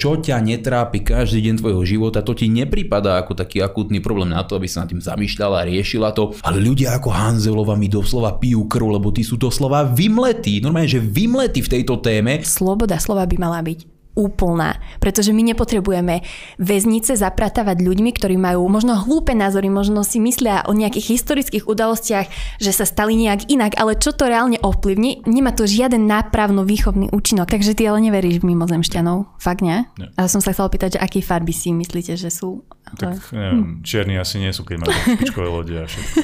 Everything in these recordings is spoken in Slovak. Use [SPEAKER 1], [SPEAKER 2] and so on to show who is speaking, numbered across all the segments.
[SPEAKER 1] čo ťa netrápi každý deň tvojho života, to ti nepripadá ako taký akútny problém na to, aby sa nad tým zamýšľala a riešila to. Ale ľudia ako Hanzelova mi doslova pijú krv, lebo tí sú doslova vymletí, normálne, že vymletí v tejto téme.
[SPEAKER 2] Sloboda slova by mala byť úplná. Pretože my nepotrebujeme väznice zapratávať ľuďmi, ktorí majú možno hlúpe názory, možno si myslia o nejakých historických udalostiach, že sa stali nejak inak, ale čo to reálne ovplyvní, nemá to žiaden nápravno-výchovný účinok. Takže ty ale neveríš v mimozemšťanov, fakt nie? nie. A som sa chcela pýtať, že aké farby si myslíte, že sú?
[SPEAKER 3] Tak neviem, čierni asi nie sú, keď majú špičkové lode a všetko.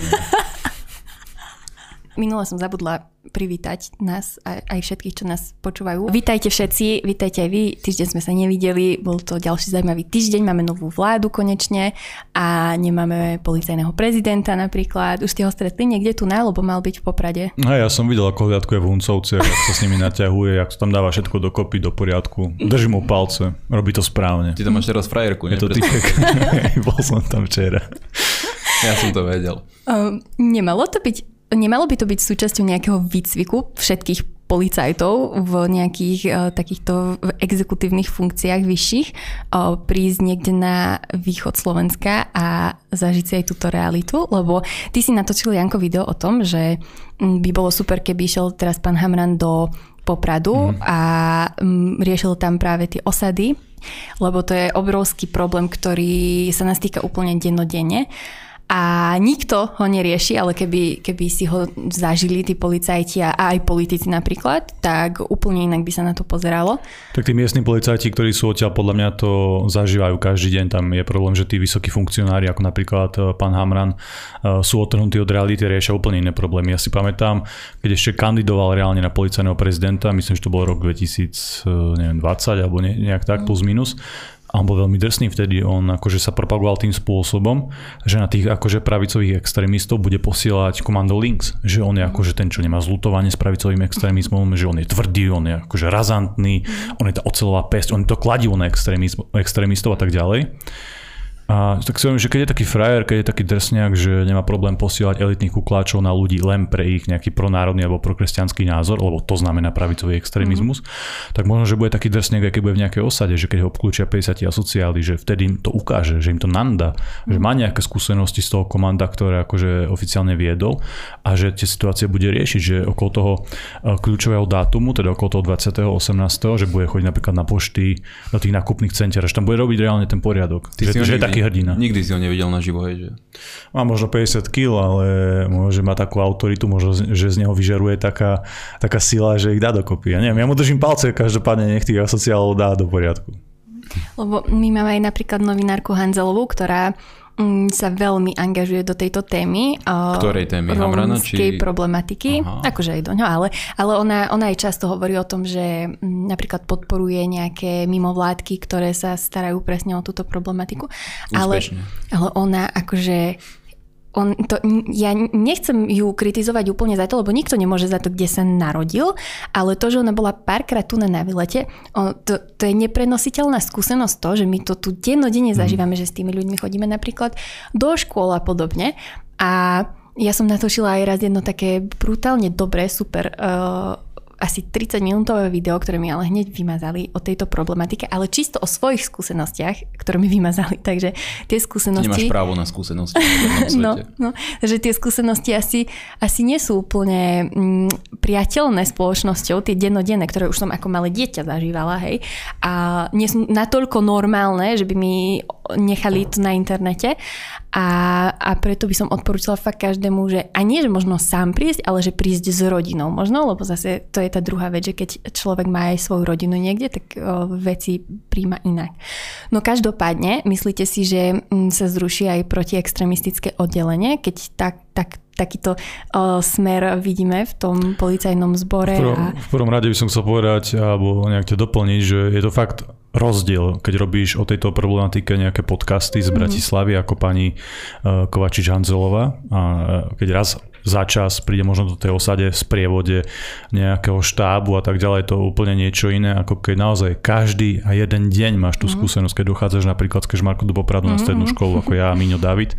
[SPEAKER 2] Minule som zabudla privítať nás aj, aj všetkých, čo nás počúvajú. Vítajte všetci, vítajte aj vy. Týždeň sme sa nevideli, bol to ďalší zaujímavý týždeň, máme novú vládu konečne a nemáme policajného prezidenta napríklad. Už ste ho stretli niekde tu na, lebo mal byť v Poprade.
[SPEAKER 3] No ja som videl, ako hľadkuje v Huncovci, ako sa s nimi naťahuje, ako tam dáva všetko dokopy, do poriadku. Držím mu palce, robí to správne.
[SPEAKER 1] Ty tam máš teraz frajerku,
[SPEAKER 3] nie? Je to typek. Bol som tam včera.
[SPEAKER 1] Ja som to vedel.
[SPEAKER 2] Um, nemalo to byť Nemalo by to byť súčasťou nejakého výcviku všetkých policajtov v nejakých uh, takýchto exekutívnych funkciách vyšších uh, prísť niekde na východ Slovenska a zažiť si aj túto realitu, lebo ty si natočil Janko video o tom, že by bolo super, keby išiel teraz pán Hamran do Popradu mm. a um, riešil tam práve tie osady, lebo to je obrovský problém, ktorý sa nás týka úplne dennodenne a nikto ho nerieši, ale keby, keby si ho zažili tí policajti a aj politici napríklad, tak úplne inak by sa na to pozeralo.
[SPEAKER 3] Tak tí miestni policajti, ktorí sú odtiaľ, podľa mňa to zažívajú každý deň. Tam je problém, že tí vysokí funkcionári, ako napríklad e, pán Hamran, e, sú odtrhnutí od reality, riešia úplne iné problémy. Ja si pamätám, keď ešte kandidoval reálne na policajného prezidenta, myslím, že to bol rok 2020 alebo nejak tak, plus minus, a on bol veľmi drsný vtedy, on akože sa propagoval tým spôsobom, že na tých akože pravicových extrémistov bude posielať komando links, že on je akože ten, čo nemá zlutovanie s pravicovým extrémizmom, že on je tvrdý, on je akože razantný, on je tá ocelová pesť, on je to kladivo na extrémistov a tak ďalej. A tak si hovorím, že keď je taký frajer, keď je taký drsňák, že nemá problém posielať elitných kukláčov na ľudí len pre ich nejaký pronárodný alebo prokresťanský názor, lebo to znamená pravicový extrémizmus, mm-hmm. tak možno, že bude taký drsňák, aj keď bude v nejakej osade, že keď ho obklúčia 50 asociáli, že vtedy im to ukáže, že im to nanda, mm-hmm. že má nejaké skúsenosti z toho komanda, ktoré akože oficiálne viedol a že tie situácie bude riešiť, že okolo toho e, kľúčového dátumu, teda okolo toho 20. 18. že bude chodiť napríklad na pošty, do tých nákupných centier, že tam bude robiť reálne ten poriadok. Ty že, že je taký hrdina.
[SPEAKER 1] Nikdy si ho nevidel na živo, hej, že?
[SPEAKER 3] Má možno 50 kg, ale môže má takú autoritu, možno, že z neho vyžaruje taká, taká sila, že ich dá dokopy. Ja neviem, ja mu držím palce, každopádne nech tých asociálov dá do poriadku.
[SPEAKER 2] Lebo my máme aj napríklad novinárku Hanzelovú, ktorá sa veľmi angažuje do tejto témy.
[SPEAKER 1] Ktorej témy? Hamrana, či...
[SPEAKER 2] problematiky. Aha. Akože aj do ňo, ale, ale ona, ona aj často hovorí o tom, že mm, napríklad podporuje nejaké mimovládky, ktoré sa starajú presne o túto problematiku. Ale, ale ona akože on to, ja nechcem ju kritizovať úplne za to, lebo nikto nemôže za to, kde sa narodil, ale to, že ona bola párkrát tu na výlete, to, to je neprenositeľná skúsenosť to, že my to tu dennodenne mhm. zažívame, mm. že s tými ľuďmi chodíme napríklad do škôl a podobne. A ja som natočila aj raz jedno také brutálne dobré, super uh, asi 30 minútové video, ktoré mi ale hneď vymazali o tejto problematike, ale čisto o svojich skúsenostiach, ktoré mi vymazali. Takže tie skúsenosti...
[SPEAKER 1] Nemáš právo na skúsenosti.
[SPEAKER 2] no, no, že tie skúsenosti asi, asi nie sú úplne mm, priateľné spoločnosťou, tie dennodenné, ktoré už som ako malé dieťa zažívala, hej. A nie sú natoľko normálne, že by mi nechali to na internete. A, a preto by som odporúčala fakt každému, že a nie, že možno sám prísť, ale že prísť s rodinou možno, lebo zase to je tá druhá vec, že keď človek má aj svoju rodinu niekde, tak o, veci príjma inak. No každopádne, myslíte si, že m, sa zruší aj protiextremistické oddelenie, keď tak, tak takýto o, smer vidíme v tom policajnom zbore.
[SPEAKER 3] V prvom, a... v prvom rade by som chcel povedať, alebo nejak doplniť, že je to fakt rozdiel, keď robíš o tejto problematike nejaké podcasty z mhm. Bratislavy, ako pani e, Kovačič Hanzelová a e, keď raz za čas, príde možno do tej osade v sprievode nejakého štábu a tak ďalej, to je úplne niečo iné, ako keď naozaj každý a jeden deň máš tú mm-hmm. skúsenosť, keď dochádzaš napríklad z Kežmarku do Popradu mm-hmm. na strednú mhm. školu, ako ja a Míňo David,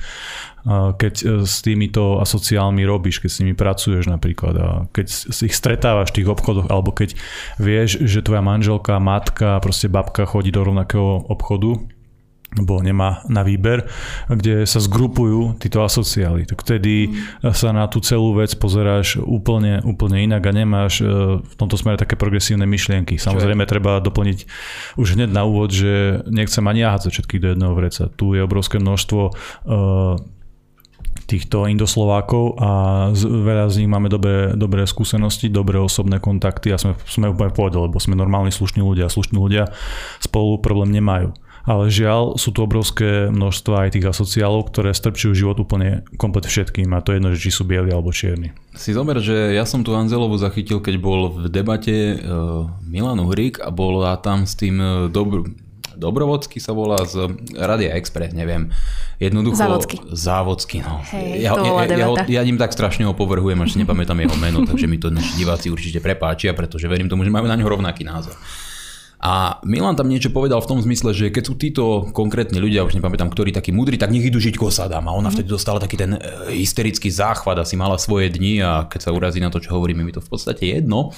[SPEAKER 3] keď e, s týmito asociálmi robíš, keď s nimi pracuješ napríklad a keď ich stretávaš v tých obchodoch, alebo keď vieš, že tvoja manželka, matka, proste babka chodí do rovnakého obchodu, bo nemá na výber, kde sa zgrupujú títo asociály. Tak vtedy mm. sa na tú celú vec pozeráš úplne, úplne inak a nemáš e, v tomto smere také progresívne myšlienky. Samozrejme treba doplniť už hneď na úvod, že nechcem ani hádzať všetkých do jedného vreca. Tu je obrovské množstvo uh, týchto Indoslovákov a z, veľa z nich máme dobré, dobré skúsenosti, dobré osobné kontakty a sme, sme úplne povedali, lebo sme normálni slušní ľudia a slušní ľudia spolu problém nemajú. Ale žiaľ, sú tu obrovské množstva aj tých asociálov, ktoré strpčujú život úplne komplet všetkým a to je jedno, že či sú bieli alebo čierni.
[SPEAKER 1] Si zober, že ja som tu Anzelovu zachytil, keď bol v debate uh, Milan Uhrik a bola tam s tým uh, dobr- Dobrovodský sa volá z Radia Express, neviem.
[SPEAKER 2] Jednoducho... Závodský.
[SPEAKER 1] Závodský, no.
[SPEAKER 2] Hej, ja, ja,
[SPEAKER 1] ja, ja, ja ním tak strašne opovrhujem, až si nepamätám jeho meno, takže mi to naši diváci určite prepáčia, pretože verím tomu, že máme na ňo rovnaký názor. A Milan tam niečo povedal v tom zmysle, že keď sú títo konkrétni ľudia, už nepamätám, ktorí takí mudrí, tak nech idú žiť kosadám. A ona vtedy dostala taký ten e, hysterický záchvat, asi mala svoje dni a keď sa urazí na to, čo hovoríme, mi to v podstate jedno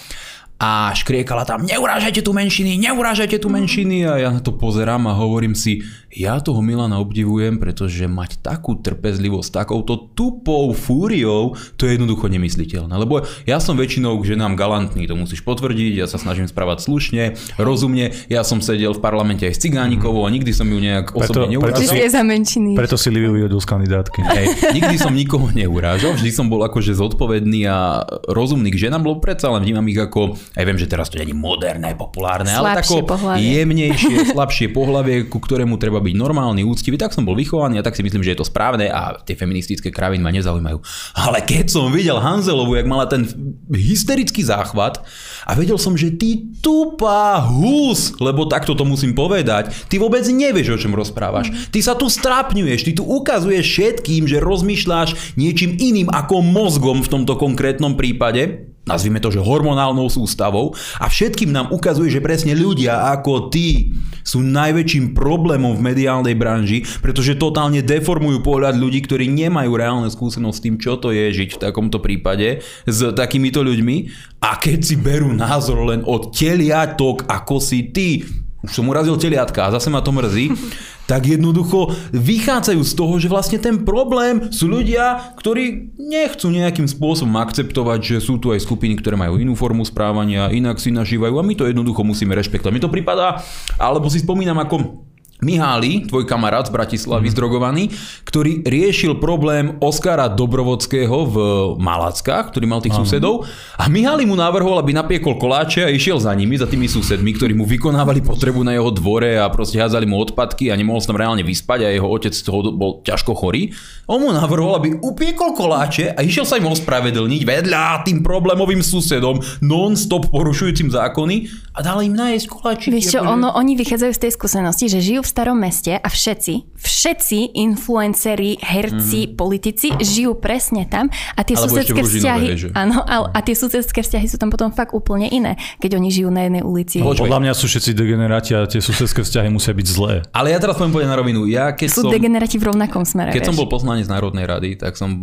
[SPEAKER 1] a škriekala tam, neurážajte tu menšiny, neurážajte tu menšiny a ja na to pozerám a hovorím si, ja toho Milana obdivujem, pretože mať takú trpezlivosť, takouto tupou fúriou, to je jednoducho nemysliteľné. Lebo ja som väčšinou k ženám galantný, to musíš potvrdiť, ja sa snažím správať slušne, rozumne, ja som sedel v parlamente aj s Cigánikovou a nikdy som ju nejak osobne neurážal.
[SPEAKER 2] Preto, si, za menšiny.
[SPEAKER 3] preto si Liviu vyhodil z kandidátky.
[SPEAKER 1] Hej, nikdy som nikoho neurážal, vždy som bol akože zodpovedný a rozumný k ženám, lebo predsa len vnímam ich ako aj viem, že teraz to nie je moderné, populárne, slabšie ale tako pohlavie. jemnejšie, slabšie pohlavie, ku ktorému treba byť normálny, úctivý, tak som bol vychovaný a tak si myslím, že je to správne a tie feministické kraviny ma nezaujímajú. Ale keď som videl Hanzelovu, jak mala ten hysterický záchvat a vedel som, že ty tupá hus, lebo takto to musím povedať, ty vôbec nevieš, o čom rozprávaš. Mm. Ty sa tu strápňuješ, ty tu ukazuješ všetkým, že rozmýšľaš niečím iným ako mozgom v tomto konkrétnom prípade nazvime to, že hormonálnou sústavou a všetkým nám ukazuje, že presne ľudia ako ty sú najväčším problémom v mediálnej branži, pretože totálne deformujú pohľad ľudí, ktorí nemajú reálne skúsenosť s tým, čo to je žiť v takomto prípade s takýmito ľuďmi. A keď si berú názor len od teliatok, ako si ty, už som urazil teliatka a zase ma to mrzí, tak jednoducho vychádzajú z toho, že vlastne ten problém sú ľudia, ktorí nechcú nejakým spôsobom akceptovať, že sú tu aj skupiny, ktoré majú inú formu správania, inak si nažívajú a my to jednoducho musíme rešpektovať. Mi to prípada, alebo si spomínam ako Mihály, tvoj kamarát z Bratislavy, mm. zdrogovaný, ktorý riešil problém Oskara Dobrovodského v Malackách, ktorý mal tých Aha. susedov a Mihály mu navrhol, aby napiekol koláče a išiel za nimi, za tými susedmi, ktorí mu vykonávali potrebu na jeho dvore a proste hádzali mu odpadky a nemohol sa tam reálne vyspať a jeho otec z toho bol ťažko chorý. On mu navrhol, aby upiekol koláče a išiel sa im ospravedlniť vedľa tým problémovým susedom, non-stop porušujúcim zákony a dal im nájsť koláčiky.
[SPEAKER 2] Vieš čo, ono, oni vychádzajú z tej skúsenosti, že žijú v starom meste a všetci, všetci influenceri, herci, mm-hmm. politici žijú presne tam a tie Alebo susedské vzťahy, áno, a, a tie susedské vzťahy sú tam potom fakt úplne iné, keď oni žijú na jednej ulici.
[SPEAKER 3] Počkej. Podľa mňa sú všetci degeneráti a tie susedské vzťahy musia byť zlé.
[SPEAKER 1] Ale ja teraz poviem povedať na rovinu. Ja, keď
[SPEAKER 2] sú
[SPEAKER 1] som,
[SPEAKER 2] degeneráti v rovnakom smere.
[SPEAKER 1] Keď
[SPEAKER 2] vieš.
[SPEAKER 1] som bol poslanec Národnej rady, tak som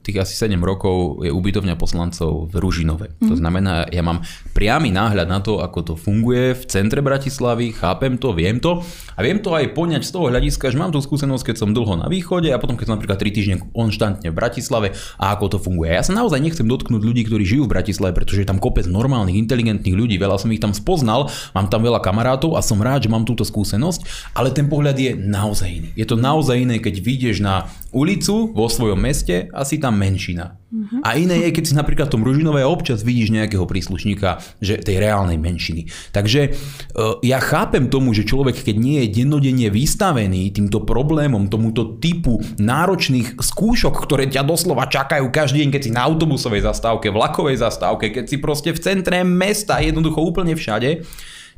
[SPEAKER 1] tých asi 7 rokov je ubytovňa poslancov v Ružinove. Mm-hmm. To mhm. znamená, ja mám priamy náhľad na to, ako to funguje v centre Bratislavy, chápem to, viem to a viem to aj poňať z toho hľadiska, že mám tú skúsenosť, keď som dlho na východe a potom keď som napríklad 3 týždne konštantne v Bratislave a ako to funguje. Ja sa naozaj nechcem dotknúť ľudí, ktorí žijú v Bratislave, pretože je tam kopec normálnych, inteligentných ľudí, veľa som ich tam spoznal, mám tam veľa kamarátov a som rád, že mám túto skúsenosť, ale ten pohľad je naozaj iný. Je to naozaj iné, keď vyjdeš na ulicu vo svojom meste a si tam menšina. Uh-huh. A iné je, keď si napríklad v tom Ružinové občas vidíš nejakého príslušníka, že tej reálnej menšiny. Takže uh, ja chápem tomu, že človek, keď nie je dennodenne vystavený týmto problémom, tomuto typu náročných skúšok, ktoré ťa doslova čakajú každý deň, keď si na autobusovej zastávke, vlakovej zastávke, keď si proste v centre mesta, jednoducho úplne všade,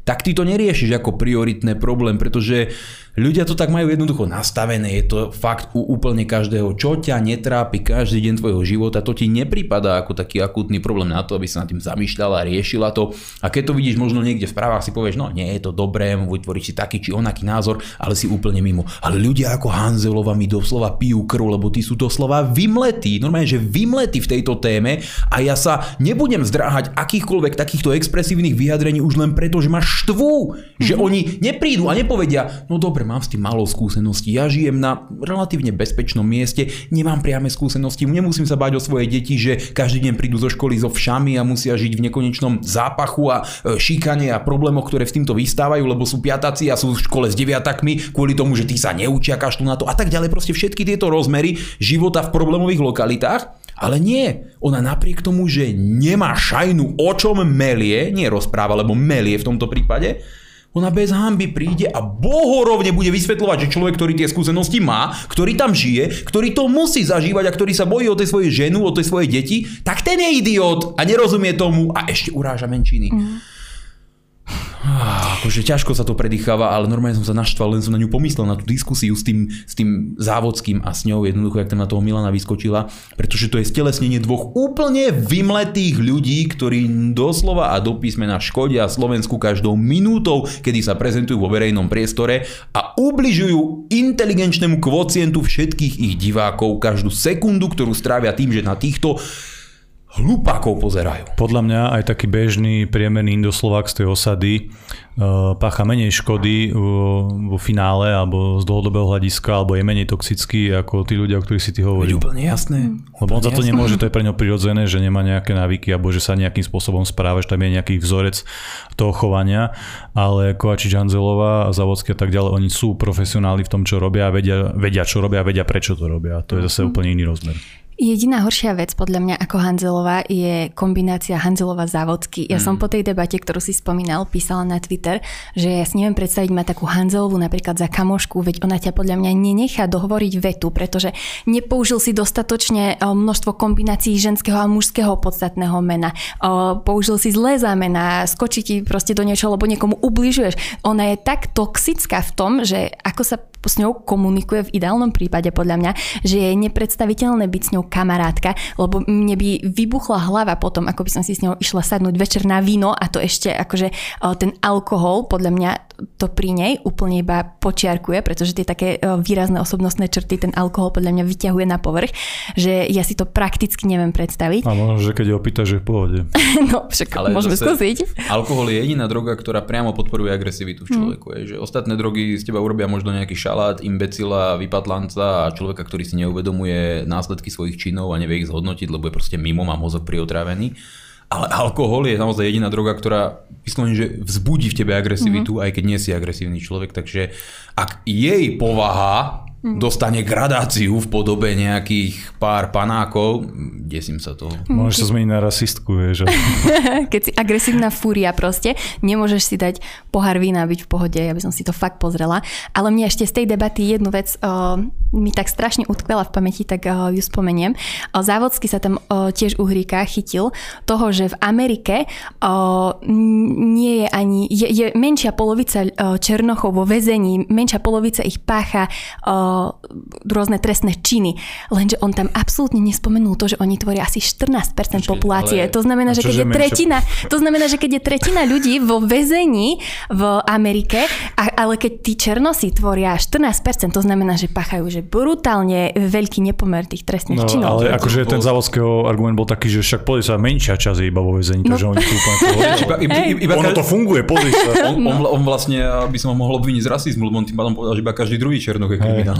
[SPEAKER 1] tak ty to neriešiš ako prioritné problém, pretože Ľudia to tak majú jednoducho nastavené, je to fakt u úplne každého, čo ťa netrápi každý deň tvojho života, to ti nepripadá ako taký akútny problém na to, aby sa nad tým zamýšľala, riešila to. A keď to vidíš možno niekde v správach, si povieš, no nie je to dobré, vytvoriť si taký či onaký názor, ale si úplne mimo. Ale ľudia ako Hanzelova mi doslova pijú krv, lebo tí sú doslova vymletí, normálne, že vymletí v tejto téme a ja sa nebudem zdráhať akýchkoľvek takýchto expresívnych vyjadrení už len preto, že ma štvú, že mm-hmm. oni neprídu a nepovedia, no dobre, mám s tým málo skúseností, ja žijem na relatívne bezpečnom mieste, nemám priame skúsenosti, nemusím sa báť o svoje deti, že každý deň prídu zo školy so všami a musia žiť v nekonečnom zápachu a e, šikane a problémoch, ktoré v týmto vystávajú, lebo sú piataci a sú v škole s deviatakmi kvôli tomu, že tí sa neučia kašľú na to a tak ďalej. Proste všetky tieto rozmery života v problémových lokalitách. Ale nie, ona napriek tomu, že nemá šajnu o čom melie, nie rozpráva, lebo melie v tomto prípade, ona bez hamby príde a bohorovne bude vysvetľovať, že človek, ktorý tie skúsenosti má, ktorý tam žije, ktorý to musí zažívať a ktorý sa bojí o tej svojej ženu, o tej svojej deti, tak ten je idiot a nerozumie tomu a ešte uráža menšiny. Mm. Ah, akože ťažko sa to predýcháva, ale normálne som sa naštval, len som na ňu pomyslel, na tú diskusiu s tým, s tým závodským a s ňou jednoducho, jak tam na toho Milana vyskočila, pretože to je stelesnenie dvoch úplne vymletých ľudí, ktorí doslova a do písmena škodia Slovensku každou minútou, kedy sa prezentujú vo verejnom priestore a ubližujú inteligenčnému kvocientu všetkých ich divákov každú sekundu, ktorú strávia tým, že na týchto hlupákov pozerajú.
[SPEAKER 3] Podľa mňa aj taký bežný priemerný Indoslovák z tej osady uh, pácha menej škody uh, vo finále alebo z dlhodobého hľadiska alebo je menej toxický ako tí ľudia, o ktorých si ty hovorí.
[SPEAKER 1] úplne jasné.
[SPEAKER 3] Lebo on za to jasné. nemôže, to je pre ňo prirodzené, že nemá nejaké návyky alebo že sa nejakým spôsobom správa, že tam je nejaký vzorec toho chovania, ale Kovačič Hanzelová, Zavodský a tak ďalej, oni sú profesionáli v tom, čo robia, vedia, vedia čo robia, vedia prečo to robia. To je zase úplne iný rozmer.
[SPEAKER 2] Jediná horšia vec podľa mňa ako Hanzelová je kombinácia Hanzelova závodky. Ja mm. som po tej debate, ktorú si spomínal, písala na Twitter, že ja si neviem predstaviť mať takú Hanzelovú napríklad za kamošku, veď ona ťa podľa mňa nenechá dohovoriť vetu, pretože nepoužil si dostatočne eh, množstvo kombinácií ženského a mužského podstatného mena. Eh, použil si zlé zámena, skočí ti proste do niečoho, lebo niekomu ubližuješ. Ona je tak toxická v tom, že ako sa s ňou komunikuje v ideálnom prípade podľa mňa, že je nepredstaviteľné byť s ňou kamarátka, lebo mne by vybuchla hlava potom, ako by som si s ňou išla sadnúť večer na víno a to ešte akože ten alkohol podľa mňa to pri nej úplne iba počiarkuje, pretože tie také výrazné osobnostné črty ten alkohol podľa mňa vyťahuje na povrch, že ja si to prakticky neviem predstaviť.
[SPEAKER 3] A možno, že keď ho opýta, že v pohode.
[SPEAKER 2] no, však Ale môžeme skúsiť.
[SPEAKER 1] Alkohol je jediná droga, ktorá priamo podporuje agresivitu v hm. človeku. Mm. Je, že ostatné drogy z teba urobia možno nejaký šal šalát, imbecila, vypatlanca a človeka, ktorý si neuvedomuje následky svojich činov a nevie ich zhodnotiť, lebo je proste mimo, má mozog priotrávený. Ale alkohol je naozaj jediná droga, ktorá vyslovene, že vzbudí v tebe agresivitu, mm-hmm. aj keď nie si agresívny človek. Takže ak jej povaha. Dostane gradáciu v podobe nejakých pár panákov, desím sa toho.
[SPEAKER 3] Môžeš sa zmeniť na rasistku, vieš.
[SPEAKER 2] Keď si agresívna fúria proste, nemôžeš si dať pohár vína byť v pohode, ja by som si to fakt pozrela. Ale mne ešte z tej debaty jednu vec uh, mi tak strašne utkvela v pamäti, tak uh, ju spomeniem. Uh, Závodsky sa tam uh, tiež uhríka chytil toho, že v Amerike uh, nie je ani, je, je menšia polovica uh, Černochov vo väzení, menšia polovica ich pácha uh, rôzne trestné činy. Lenže on tam absolútne nespomenul to, že oni tvoria asi 14% Počkej, populácie. Ale... To znamená, že keď je tretina, to znamená, že keď je tretina ľudí vo väzení v Amerike, a, ale keď tí černosi tvoria 14%, to znamená, že pachajú že brutálne veľký nepomer tých trestných no, činov.
[SPEAKER 3] Ale akože ten závodského argument bol taký, že však pozri sa, menšia časť je iba vo väzení, no. takže oni sú úplne iba, iba, iba, Ono to funguje, pozri sa.
[SPEAKER 1] On, on, on, vlastne, aby som ho mohol obviniť z rasizmu, lebo on tým pádom povedal, že iba každý druhý černok je kriminál.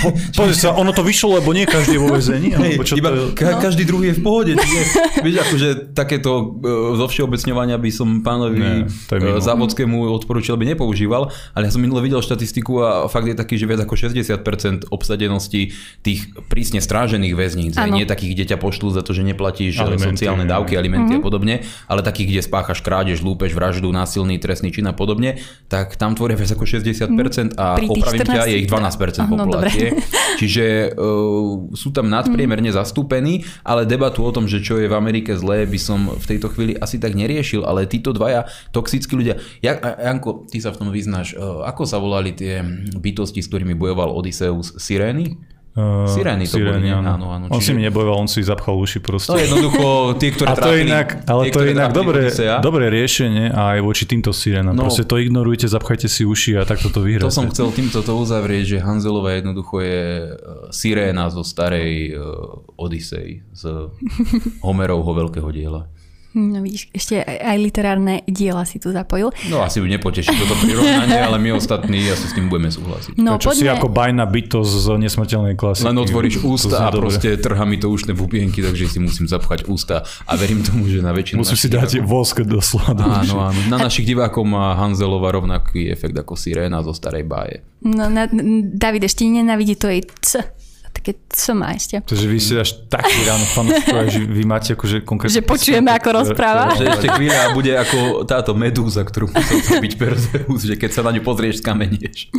[SPEAKER 3] Po, pozri sa, ono to vyšlo, lebo nie každý je vo väzení. Hey,
[SPEAKER 1] iba to... ka- no. každý druhý je v pohode. Čiže, vieš, akože takéto uh, zo všeobecňovania by som pánovi uh, Závodskému odporúčil, aby nepoužíval, ale ja som minule videl štatistiku a fakt je taký, že viac ako 60% obsadenosti tých prísne strážených väzníc, ano. nie takých, kde ťa pošlú za to, že neplatíš eh, alimenty, sociálne dávky, alimenty mm-hmm. a podobne, ale takých, kde spáchaš krádež, lúpež, vraždu, násilný trestný čin a podobne, tak tam tvoria viac ako 60% a opravím ťa, je ich 12% populácie. No, Čiže uh, sú tam nadpriemerne zastúpení, ale debatu o tom, že čo je v Amerike zlé, by som v tejto chvíli asi tak neriešil, ale títo dvaja toxickí ľudia. Ja, Janko, ty sa v tom vyznáš. Uh, ako sa volali tie bytosti, s ktorými bojoval Odysseus? Sirény? Uh, Sirény to Sirény, boli, áno. áno, áno.
[SPEAKER 3] On Čiže... si mi nebojoval, on si zapchal uši proste.
[SPEAKER 1] To je jednoducho tie, ktoré
[SPEAKER 3] a to trápili, inak, Ale tie, to je inak dobré, dobré riešenie aj voči týmto Sirénam. No, proste to ignorujte, zapchajte si uši a takto to vyhráte.
[SPEAKER 1] To som chcel týmto to uzavrieť, že Hanzelová jednoducho je e, Siréna zo starej uh, Odisei, z Homerovho veľkého diela.
[SPEAKER 2] No vidíš, ešte aj literárne diela si tu zapojil.
[SPEAKER 1] No asi ju nepoteší toto prirovnanie, ale my ostatní asi s tým budeme súhlasiť.
[SPEAKER 3] No, čo poďme... si ako bajná bytosť z nesmrteľnej klasy.
[SPEAKER 1] Len otvoríš ústa a proste trhá mi to ušné bubienky, takže si musím zapchať ústa a verím tomu, že na väčšinu
[SPEAKER 3] Musím si dať divákov... vosk do sladu.
[SPEAKER 1] Áno, áno. Na našich divákov má Hanzelova rovnaký efekt ako Siréna zo starej báje.
[SPEAKER 2] No, na, David ešte nenavidí to jej c také co má ešte.
[SPEAKER 3] Takže vy ste až taký ráno fanúško, že vy máte akože konkrétne...
[SPEAKER 2] Že počujeme, ako rozpráva.
[SPEAKER 1] Že ešte chvíľa bude ako táto medúza, ktorú musel byť Perseus, že keď sa na ňu pozrieš, skamenieš.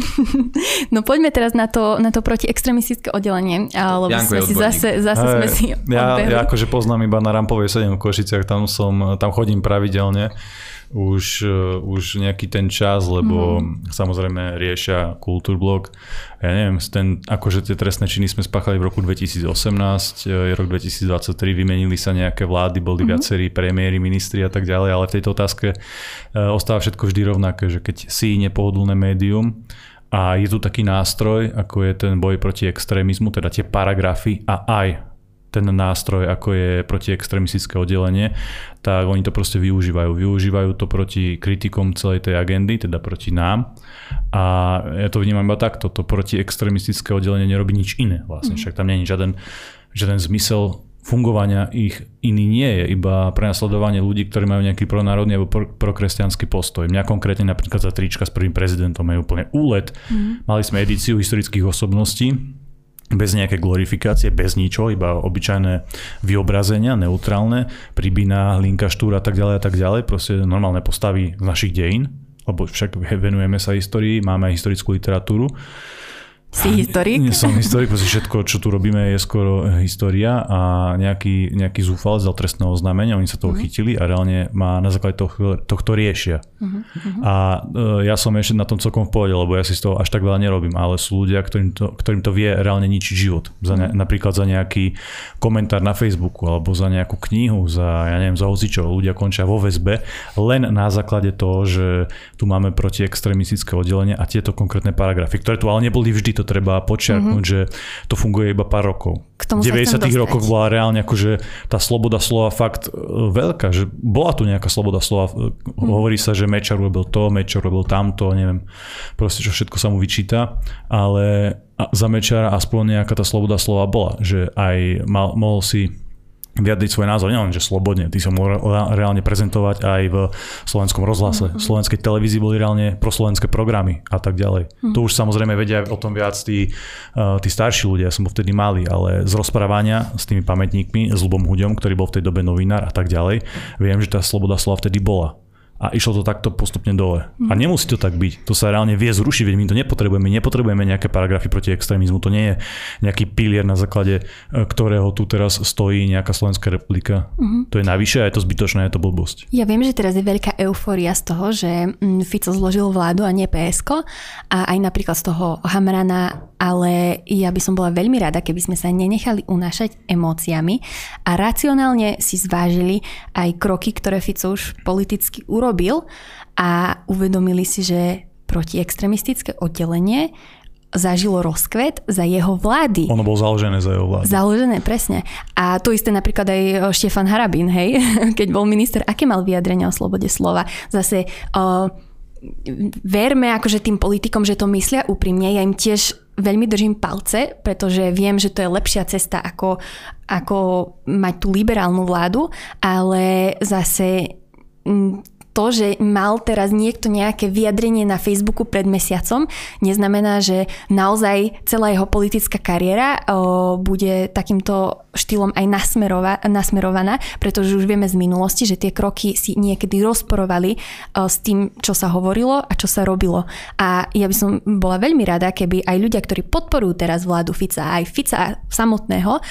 [SPEAKER 2] No poďme teraz na to, na to protiextremistické oddelenie, lebo Janko sme si zase, zase sme si
[SPEAKER 3] ja, ja akože poznám iba na Rampovej 7 v Košiciach, tam som, tam chodím pravidelne už, eh, už nejaký ten čas, lebo mm. samozrejme riešia kultúrblok. Ja neviem, ten, akože tie trestné činy sme spáchali v roku 2018, je rok 2023, vymenili sa nejaké vlády, boli mm. viacerí premiéry, ministri a tak ďalej, ale v tejto otázke eh, ostáva všetko vždy rovnaké, že keď si nepohodlné médium, a je tu taký nástroj, ako je ten boj proti extrémizmu, teda tie paragrafy a aj ten nástroj, ako je protiextremistické oddelenie, tak oni to proste využívajú. Využívajú to proti kritikom celej tej agendy, teda proti nám. A ja to vnímam iba takto. To protiextremistické oddelenie nerobí nič iné vlastne. Mhm. Však tam je žiaden, žiaden zmysel fungovania ich iný nie je, iba prenasledovanie ľudí, ktorí majú nejaký pronárodný alebo pro, prokresťanský postoj. Mňa konkrétne napríklad za trička s prvým prezidentom je úplne úlet. Mm. Mali sme edíciu historických osobností, bez nejaké glorifikácie, bez ničo, iba obyčajné vyobrazenia, neutrálne, Pribina, Hlinka, Štúr a tak ďalej a tak ďalej, proste normálne postavy z našich dejín, lebo však venujeme sa histórii, máme aj historickú literatúru
[SPEAKER 2] si historik?
[SPEAKER 3] Nie som historik, pretože všetko, čo tu robíme, je skoro eh, história a nejaký, nejaký zúfal zdal trestného oznámenia, oni sa toho uh-huh. chytili a reálne má na základe tohto, tohto riešia. Uh-huh. A uh, ja som ešte na tom celkom v pohode, lebo ja si z toho až tak veľa nerobím, ale sú ľudia, ktorým to, ktorým to vie reálne ničiť život. Za ne, uh-huh. Napríklad za nejaký komentár na Facebooku alebo za nejakú knihu, za, ja neviem, za hocičo. Ľudia končia vo väzbe len na základe toho, že tu máme proti extremistické oddelenie a tieto konkrétne paragrafy, ktoré tu ale neboli vždy to treba počiarknúť, mm-hmm. že to funguje iba pár rokov. V 90. rokoch bola reálne akože tá sloboda slova fakt e, veľká, že bola tu nejaká sloboda slova. Mm. Hovorí sa, že Mečar robil to, Mečar robil tamto, neviem, proste čo všetko sa mu vyčíta, ale za Mečara aspoň nejaká tá sloboda slova bola, že aj mal, mohol si vyjadriť svoj názor, nielen, že slobodne, ty sa mohol reálne prezentovať aj v slovenskom rozhlase. V slovenskej televízii boli reálne proslovenské programy a tak ďalej. Mm-hmm. To už samozrejme vedia o tom viac tí, uh, tí starší ľudia, ja som bol vtedy malý, ale z rozprávania s tými pamätníkmi, s Lubom Huďom, ktorý bol v tej dobe novinár a tak ďalej, viem, že tá sloboda slova vtedy bola a išlo to takto postupne dole. A nemusí to tak byť. To sa reálne vie zrušiť, veď my to nepotrebujeme. Nepotrebujeme nejaké paragrafy proti extrémizmu. To nie je nejaký pilier, na základe e, ktorého tu teraz stojí nejaká Slovenská republika. Uh-huh. To je navyše a je to zbytočné, je to blbosť.
[SPEAKER 2] Ja viem, že teraz je veľká euforia z toho, že mm, Fico zložil vládu a nie PSK a aj napríklad z toho Hamrana, ale ja by som bola veľmi rada, keby sme sa nenechali unášať emóciami a racionálne si zvážili aj kroky, ktoré Fico už politicky urobil urobil a uvedomili si, že protiextremistické oddelenie zažilo rozkvet za jeho vlády.
[SPEAKER 3] Ono bolo založené za jeho vlády.
[SPEAKER 2] Založené, presne. A to isté napríklad aj Štefan Harabín, hej, keď bol minister, aké mal vyjadrenia o slobode slova. Zase uh, verme akože tým politikom, že to myslia úprimne. Ja im tiež veľmi držím palce, pretože viem, že to je lepšia cesta ako, ako mať tú liberálnu vládu, ale zase to, že mal teraz niekto nejaké vyjadrenie na Facebooku pred mesiacom, neznamená, že naozaj celá jeho politická kariéra o, bude takýmto štýlom aj nasmerova, nasmerovaná, pretože už vieme z minulosti, že tie kroky si niekedy rozporovali o, s tým, čo sa hovorilo a čo sa robilo. A ja by som bola veľmi rada, keby aj ľudia, ktorí podporujú teraz vládu Fica, aj Fica samotného,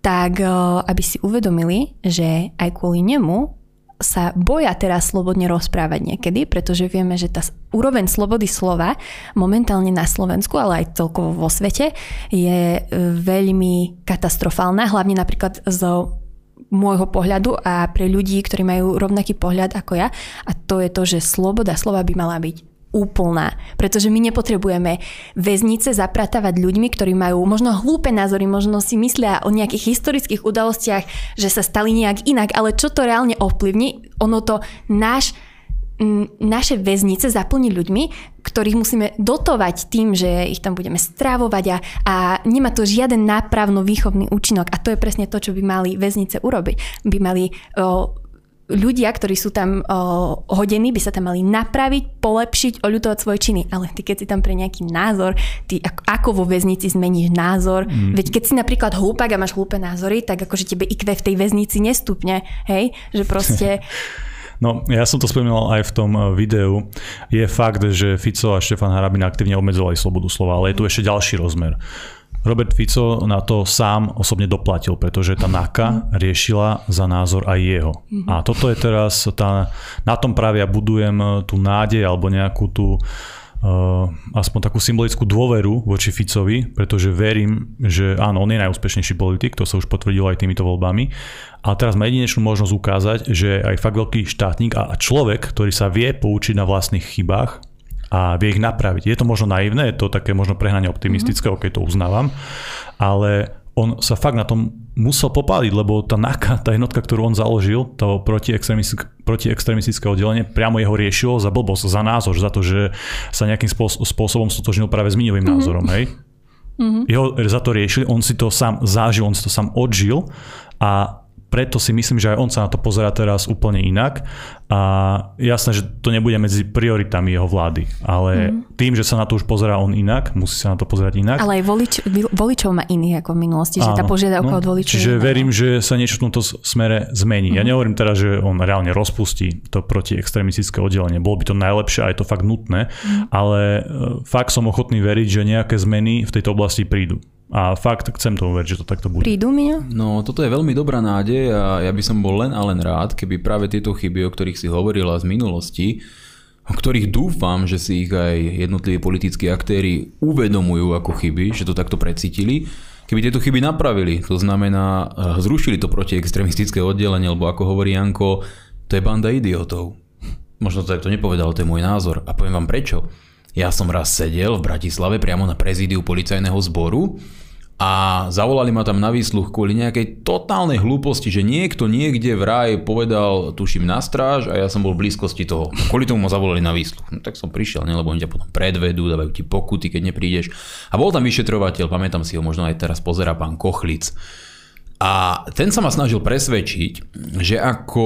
[SPEAKER 2] tak o, aby si uvedomili, že aj kvôli nemu sa boja teraz slobodne rozprávať niekedy, pretože vieme, že tá úroveň slobody slova momentálne na Slovensku, ale aj celkovo vo svete je e, veľmi katastrofálna, hlavne napríklad z môjho pohľadu a pre ľudí, ktorí majú rovnaký pohľad ako ja. A to je to, že sloboda slova by mala byť úplná. Pretože my nepotrebujeme väznice zapratávať ľuďmi, ktorí majú možno hlúpe názory, možno si myslia o nejakých historických udalostiach, že sa stali nejak inak, ale čo to reálne ovplyvní, ono to náš naše väznice zaplní ľuďmi, ktorých musíme dotovať tým, že ich tam budeme strávovať a, a nemá to žiaden nápravno-výchovný účinok. A to je presne to, čo by mali väznice urobiť. By mali o, ľudia, ktorí sú tam o, hodení, by sa tam mali napraviť, polepšiť, oľutovať svoje činy. Ale ty, keď si tam pre nejaký názor, ty ako, ako vo väznici zmeníš názor, mm. veď keď si napríklad hlúpak a máš hlúpe názory, tak akože tebe IQ v tej väznici nestupne, hej? Že proste...
[SPEAKER 3] No, ja som to spomínal aj v tom e, videu. Je fakt, že Fico a Štefan Harabin aktívne obmedzovali slobodu slova, ale je tu ešte ďalší rozmer. Robert Fico na to sám osobne doplatil, pretože tá NAKA riešila za názor aj jeho. A toto je teraz, tá, na tom práve ja budujem eh, tú nádej alebo nejakú tú uh, aspoň takú symbolickú dôveru voči Ficovi, pretože verím, že áno, on je najúspešnejší politik, to sa už potvrdilo aj týmito voľbami. A teraz má jedinečnú možnosť ukázať, že aj fakt veľký štátnik a človek, ktorý sa vie poučiť na vlastných chybách, a vie ich napraviť. Je to možno naivné, je to také možno prehnanie optimistické, mm-hmm. ok, to uznávam, ale on sa fakt na tom musel popáliť, lebo tá NAKA, tá jednotka, ktorú on založil, to protiextremistické, protiextremistické oddelenie, priamo jeho riešilo za blbosť, za názor, za to, že sa nejakým spôsobom stotožnil práve s minovým mm-hmm. názorom, hej? Mm-hmm. Jeho za to riešili, on si to sám zažil, on si to sám odžil a preto si myslím, že aj on sa na to pozera teraz úplne inak a jasné, že to nebude medzi prioritami jeho vlády, ale mm. tým, že sa na to už pozerá on inak, musí sa na to pozerať inak.
[SPEAKER 2] Ale aj volič, voličov má iných ako v minulosti, Áno, že tá požiadavka no, od voličov.
[SPEAKER 3] Čiže verím, že sa niečo v tomto smere zmení. Mm. Ja mhm. nehovorím teraz, že on reálne rozpustí to proti extremistické oddelenie. Bolo by to najlepšie a je to fakt nutné, mm. ale e, fakt som ochotný veriť, že nejaké zmeny v tejto oblasti prídu. A fakt chcem to uveriť, že to takto bude.
[SPEAKER 2] Prídu, Miňo?
[SPEAKER 1] No, toto je veľmi dobrá nádej a ja by som bol len a len rád, keby práve tieto chyby, o ktorých si hovorila z minulosti, o ktorých dúfam, že si ich aj jednotliví politickí aktéry uvedomujú ako chyby, že to takto precítili, keby tieto chyby napravili, to znamená eh, zrušili to protiextremistické oddelenie, lebo ako hovorí Janko, to je banda idiotov. Možno to takto nepovedal, to je môj názor. A poviem vám prečo. Ja som raz sedel v Bratislave priamo na prezídiu policajného zboru a zavolali ma tam na výsluch kvôli nejakej totálnej hlúposti, že niekto niekde v raj povedal, tuším, na stráž a ja som bol v blízkosti toho. Kvôli tomu ma zavolali na výsluch. No tak som prišiel, ne, lebo oni ťa potom predvedú, dávajú ti pokuty, keď neprídeš. A bol tam vyšetrovateľ, pamätám si ho, možno aj teraz pozera pán Kochlic. A ten sa ma snažil presvedčiť, že ako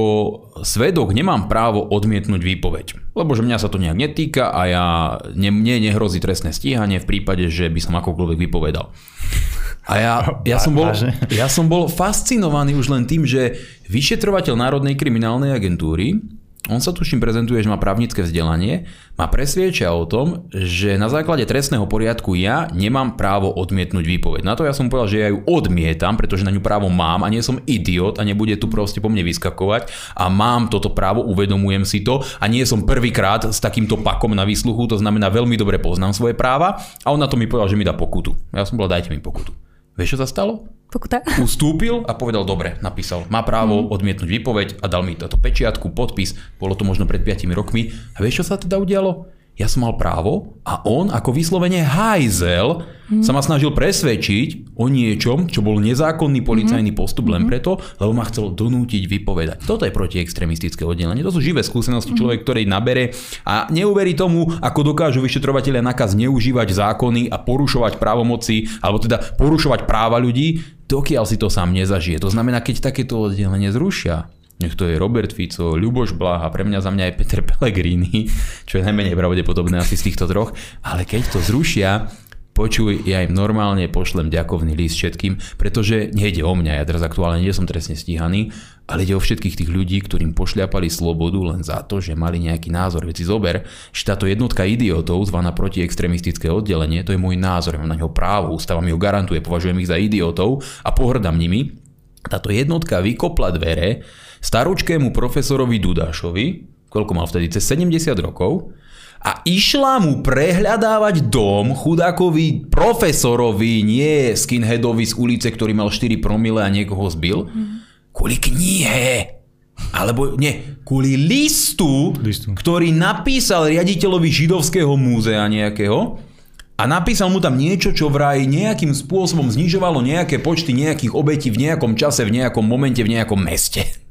[SPEAKER 1] svedok nemám právo odmietnúť výpoveď. Lebo že mňa sa to nejak netýka a ja, ne, mne nehrozí trestné stíhanie v prípade, že by som akokoľvek vypovedal. A ja, ja, som bol, ja som bol fascinovaný už len tým, že vyšetrovateľ Národnej kriminálnej agentúry, on sa tuším prezentuje, že má právnické vzdelanie, ma presvieča o tom, že na základe trestného poriadku ja nemám právo odmietnúť výpoveď. Na to ja som povedal, že ja ju odmietam, pretože na ňu právo mám a nie som idiot a nebude tu proste po mne vyskakovať a mám toto právo, uvedomujem si to a nie som prvýkrát s takýmto pakom na výsluchu, to znamená veľmi dobre poznám svoje práva a on na to mi povedal, že mi dá pokutu. Ja som povedal, dajte mi pokutu. Vieš, čo sa stalo?
[SPEAKER 2] Pokuta.
[SPEAKER 1] Ustúpil a povedal, dobre, napísal. Má právo mm. odmietnúť výpoveď a dal mi toto pečiatku, podpis. Bolo to možno pred 5 rokmi. A vieš, čo sa teda udialo? Ja som mal právo a on ako vyslovene hajzel mm. sa ma snažil presvedčiť o niečom, čo bol nezákonný policajný mm. postup len mm. preto, lebo ma chcel donútiť vypovedať. Toto je protiextremistické oddelenie. To sú živé skúsenosti mm. človek, ktorej nabere a neuverí tomu, ako dokážu vyšetrovateľia nakaz zneužívať zákony a porušovať právomoci, alebo teda porušovať práva ľudí, dokiaľ si to sám nezažije. To znamená, keď takéto oddelenie zrušia, nech to je Robert Fico, Ľuboš Blaha, pre mňa za mňa aj Peter Pellegrini, čo je najmenej pravdepodobné asi z týchto troch, ale keď to zrušia, počuj, ja im normálne pošlem ďakovný list všetkým, pretože nejde o mňa, ja teraz aktuálne nie som trestne stíhaný, ale ide o všetkých tých ľudí, ktorým pošľapali slobodu len za to, že mali nejaký názor. Veď si zober, že táto jednotka idiotov, zvaná protiextremistické oddelenie, to je môj názor, mám na ňo právo, ústava mi ho garantuje, považujem ich za idiotov a pohrdám nimi. Táto jednotka vykopla dvere staručkému profesorovi Dudášovi, koľko mal vtedy, cez 70 rokov, a išla mu prehľadávať dom chudákovi profesorovi, nie skinheadovi z ulice, ktorý mal 4 promile a niekoho zbil, mm. kvôli knihe. Alebo nie, kvôli listu, listu, ktorý napísal riaditeľovi židovského múzea nejakého a napísal mu tam niečo, čo vraj nejakým spôsobom znižovalo nejaké počty nejakých obetí v nejakom čase, v nejakom momente, v nejakom meste.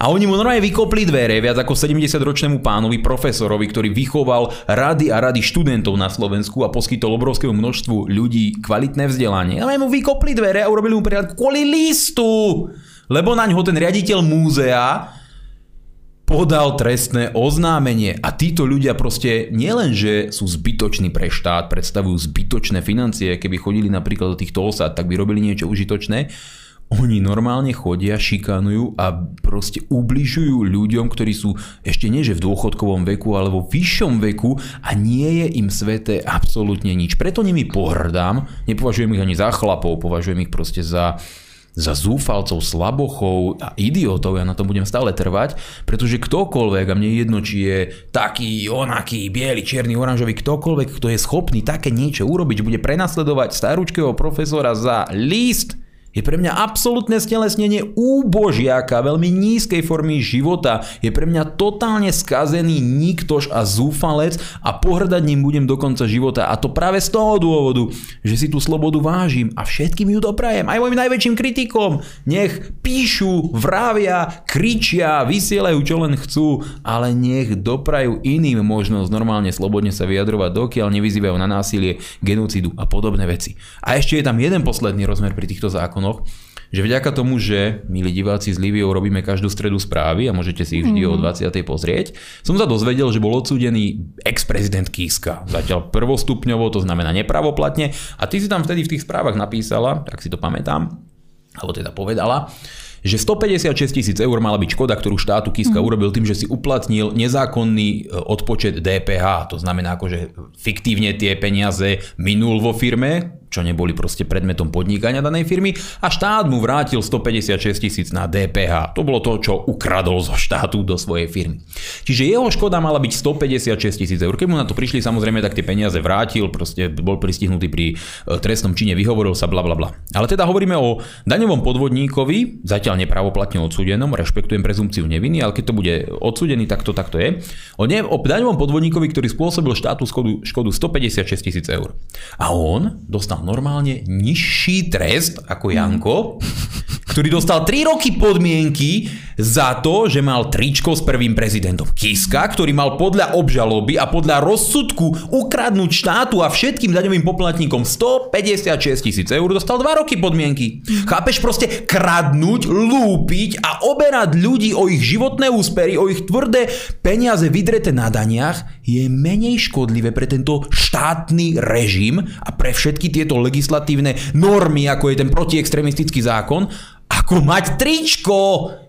[SPEAKER 1] A oni mu normálne vykopli dvere viac ako 70-ročnému pánovi, profesorovi, ktorý vychoval rady a rady študentov na Slovensku a poskytol obrovskému množstvu ľudí kvalitné vzdelanie. A mu vykopli dvere a urobili mu prihľad kvôli listu, lebo na ňo ten riaditeľ múzea podal trestné oznámenie a títo ľudia proste nielenže sú zbytoční pre štát, predstavujú zbytočné financie, keby chodili napríklad do týchto osad, tak by robili niečo užitočné, oni normálne chodia, šikanujú a proste ubližujú ľuďom, ktorí sú ešte nie že v dôchodkovom veku, ale vo vyššom veku a nie je im sveté absolútne nič. Preto nimi pohrdám, nepovažujem ich ani za chlapov, považujem ich proste za za zúfalcov, slabochov a idiotov, ja na tom budem stále trvať, pretože ktokoľvek, a mne je jedno, či je taký, onaký, biely, čierny, oranžový, ktokoľvek, kto je schopný také niečo urobiť, bude prenasledovať starúčkého profesora za list, je pre mňa absolútne stelesnenie úbožiaka, veľmi nízkej formy života. Je pre mňa totálne skazený niktož a zúfalec a pohrdať ním budem do konca života. A to práve z toho dôvodu, že si tú slobodu vážim a všetkým ju doprajem. Aj mojim najväčším kritikom. Nech píšu, vravia, kričia, vysielajú čo len chcú, ale nech doprajú iným možnosť normálne slobodne sa vyjadrovať, dokiaľ nevyzývajú na násilie, genocidu a podobné veci. A ešte je tam jeden posledný rozmer pri týchto zákonoch zákonoch, že vďaka tomu, že milí diváci z Liviou robíme každú stredu správy a môžete si ich vždy mm. o 20. pozrieť, som sa dozvedel, že bol odsúdený ex-prezident Kiska. Zatiaľ prvostupňovo, to znamená nepravoplatne. A ty si tam vtedy v tých správach napísala, tak si to pamätám, alebo teda povedala, že 156 tisíc eur mala byť škoda, ktorú štátu Kiska mm. urobil tým, že si uplatnil nezákonný e, odpočet DPH. To znamená, že fiktívne tie peniaze minul vo firme, čo neboli proste predmetom podnikania danej firmy a štát mu vrátil 156 tisíc na DPH. To bolo to, čo ukradol zo štátu do svojej firmy. Čiže jeho škoda mala byť 156 tisíc eur. Keď mu na to prišli, samozrejme, tak tie peniaze vrátil, proste bol pristihnutý pri e, trestnom čine, vyhovoril sa, bla bla bla. Ale teda hovoríme o daňovom podvodníkovi, zatiaľ nepravoplatne odsúdenom, rešpektujem prezumciu neviny, ale keď to bude odsúdený, tak to takto je. O, ne, o daňovom podvodníkovi, ktorý spôsobil štátu škodu 156 tisíc eur. A on dostal dostal normálne nižší trest ako Janko, ktorý dostal 3 roky podmienky za to, že mal tričko s prvým prezidentom Kiska, ktorý mal podľa obžaloby a podľa rozsudku ukradnúť štátu a všetkým daňovým poplatníkom 156 tisíc eur, dostal 2 roky podmienky. Chápeš proste kradnúť, lúpiť a oberať ľudí o ich životné úspery, o ich tvrdé peniaze vydreté na daniach je menej škodlivé pre tento štátny režim a pre všetky tieto legislatívne normy, ako je ten protiextremistický zákon, ako mať tričko,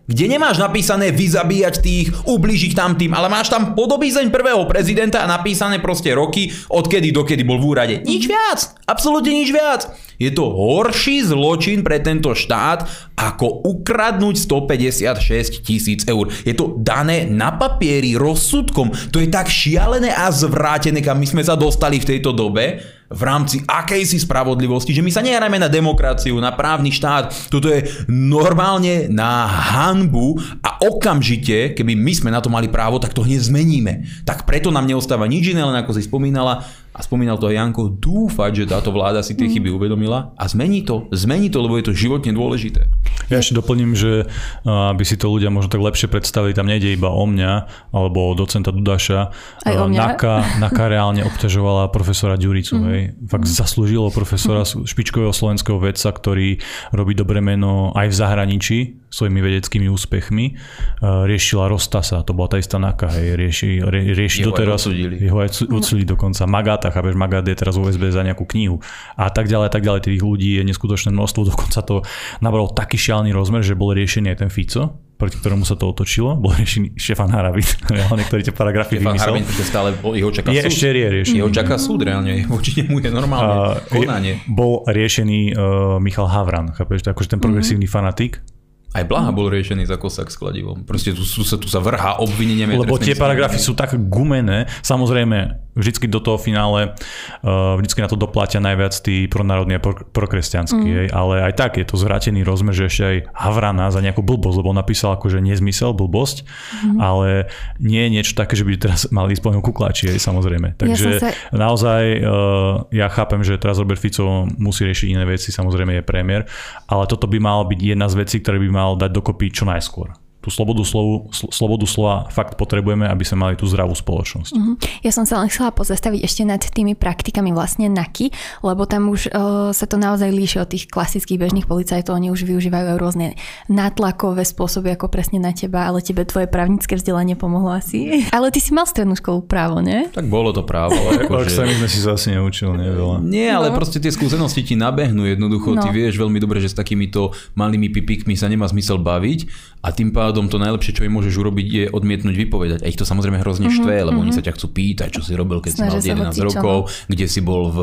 [SPEAKER 1] kde nemáš napísané vyzabíjať tých, ubližiť tam tým, ale máš tam podobízeň prvého prezidenta a napísané proste roky, odkedy dokedy bol v úrade. Nič viac, absolútne nič viac. Je to horší zločin pre tento štát, ako ukradnúť 156 tisíc eur. Je to dané na papieri rozsudkom. To je tak šialené a zvrátené, kam my sme sa dostali v tejto dobe, v rámci akejsi spravodlivosti, že my sa nehrajeme na demokraciu, na právny štát. Toto je normálne na hanbu a okamžite, keby my sme na to mali právo, tak to hneď zmeníme. Tak preto nám neostáva nič iné, len ako si spomínala, a spomínal to aj Janko, dúfať, že táto vláda si tie mm. chyby uvedomila a zmení to, zmení to, lebo je to životne dôležité.
[SPEAKER 3] Ja ešte doplním, že aby si to ľudia možno tak lepšie predstavili, tam nejde iba o mňa alebo o docenta Dudaša.
[SPEAKER 2] Aj o mňa.
[SPEAKER 3] Naka, Naka reálne obťažovala profesora Ďuricu. Mm. Hej. Fakt mm. zaslúžilo profesora mm. špičkového slovenského vedca, ktorý robí dobré meno aj v zahraničí svojimi vedeckými úspechmi uh, riešila Rostasa, to bola tá istá Naka, hej, rieši, rie, rieši jeho doteraz, aj odsudili. jeho aj odsudili dokonca, Magata, chápeš, Magát je teraz USB za nejakú knihu a tak ďalej, a tak ďalej, tých ľudí je neskutočné množstvo, dokonca to nabralo taký šialný rozmer, že bol riešený aj ten Fico, proti ktorému sa to otočilo, bol riešený Štefan Harabit, reálne, ktorý tie paragrafy
[SPEAKER 1] Štefan
[SPEAKER 3] vymyslel.
[SPEAKER 1] Harabit, stále jeho čaká
[SPEAKER 3] je,
[SPEAKER 1] súd.
[SPEAKER 3] Ešte je riešený.
[SPEAKER 1] Jeho čaká súd reálne, voči nemu je normálne uh, konanie.
[SPEAKER 3] Je, bol riešený uh, Michal Havran, chápeš, akože ten progresívny mm-hmm. fanatik,
[SPEAKER 1] aj Blaha bol riešený za kosak s kladivom. Proste tu, tu, sa, tu sa vrhá obvineniami.
[SPEAKER 3] Lebo tie paragrafy sú tak gumené. Samozrejme, vždycky do toho finále, uh, vždycky na to doplatia najviac tí pronárodní a prokresťanskí, mm. ale aj tak je to zvrátený rozmer, že ešte aj Havrana za nejakú blbosť, lebo on napísal akože nezmysel, blbosť, mm. ale nie je niečo také, že by teraz mali ísť po ňom kukláči, aj, samozrejme. Takže ja sa... naozaj uh, ja chápem, že teraz Robert Fico musí riešiť iné veci, samozrejme je premiér, ale toto by mal byť jedna z vecí, ktoré by mal dať dokopy čo najskôr tú slobodu, slovu, slobodu slova fakt potrebujeme, aby sme mali tú zdravú spoločnosť. Mm-hmm.
[SPEAKER 2] Ja som sa len chcela pozastaviť ešte nad tými praktikami vlastne NAKY, lebo tam už uh, sa to naozaj líši od tých klasických bežných policajtov, oni už využívajú rôzne nátlakové spôsoby ako presne na teba, ale tebe tvoje právnické vzdelanie pomohlo asi. Ale ty si mal strednú školu právo, nie?
[SPEAKER 1] Tak bolo to právo. Ale
[SPEAKER 3] ako, že... sme si sa asi neučil, nie veľa.
[SPEAKER 1] Nie, ale no. proste tie skúsenosti ti nabehnú jednoducho. No. Ty vieš veľmi dobre, že s takýmito malými pipikmi sa nemá zmysel baviť a tým pádom to najlepšie, čo im môžeš urobiť, je odmietnúť vypovedať. A ich to samozrejme hrozne mm-hmm, štve, lebo mm-hmm. oni mhm. sa ťa chcú pýtať, čo si robil, keď Snažia si mal 11 rokov, kde si bol v,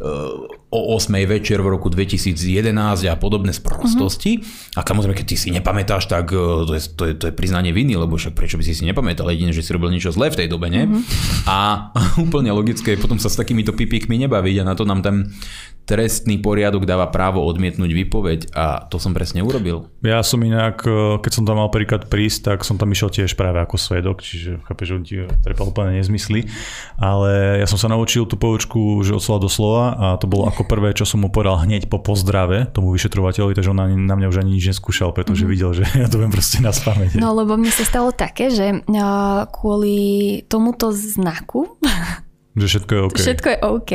[SPEAKER 1] uh, o 8 večer v roku 2011 a podobné sprostosti. Mm-hmm. A samozrejme, keď ty si nepamätáš, tak uh, to je, to, je, to je priznanie viny, lebo však prečo by si si nepamätal, jedine, že si robil niečo zlé v tej dobe, ne? Mm-hmm. A úplne logické je potom sa s takýmito pipíkmi nebaviť a na to nám ten trestný poriadok dáva právo odmietnúť výpoveď a to som presne urobil.
[SPEAKER 3] Ja som inak, e, keď som tam mal príklad prísť, tak som tam išiel tiež práve ako svedok, čiže chápeš, že on ti trepal úplne nezmysly, ale ja som sa naučil tú poučku, že od slova do slova a to bolo ako prvé, čo som mu povedal hneď po pozdrave tomu vyšetrovateľovi, takže on na mňa už ani nič neskúšal, pretože mm-hmm. videl, že ja to viem proste na spamäť.
[SPEAKER 2] No lebo mne sa stalo také, že kvôli tomuto znaku
[SPEAKER 3] že všetko je OK.
[SPEAKER 2] Všetko je OK.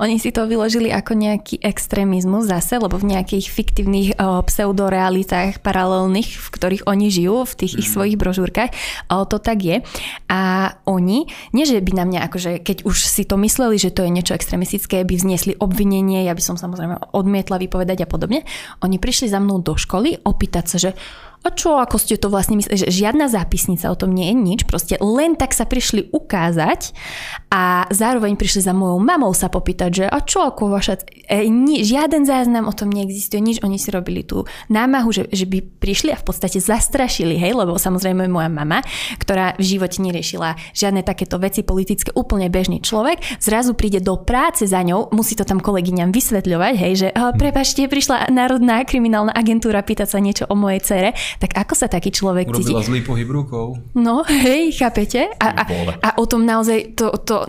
[SPEAKER 2] Oni si to vyložili ako nejaký extrémizmus zase, lebo v nejakých fiktívnych o, pseudorealitách paralelných, v ktorých oni žijú, v tých mm. ich mhm. svojich brožúrkach, o, to tak je. A oni, nie že by na mňa, akože keď už si to mysleli, že to je niečo extrémistické, by vznesli obvinenie, ja by som samozrejme odmietla vypovedať a podobne, oni prišli za mnou do školy opýtať sa, že a čo, ako ste to vlastne mysleli, že žiadna zápisnica o tom nie je nič, proste len tak sa prišli ukázať a zároveň prišli za mojou mamou sa popýtať, že a čo, ako vaša, e, ni, žiaden záznam o tom neexistuje, nič, oni si robili tú námahu, že, že by prišli a v podstate zastrašili, hej, lebo samozrejme moja mama, ktorá v živote neriešila žiadne takéto veci politické, úplne bežný človek, zrazu príde do práce za ňou, musí to tam kolegyňam vysvetľovať, hej, že prepašte, prišla Národná kriminálna agentúra pýtať sa niečo o mojej cere, tak ako sa taký človek
[SPEAKER 1] Urobila cíti? Zlý pohyb rukou.
[SPEAKER 2] No, hej, chápete? A, a, a o tom naozaj, to, to,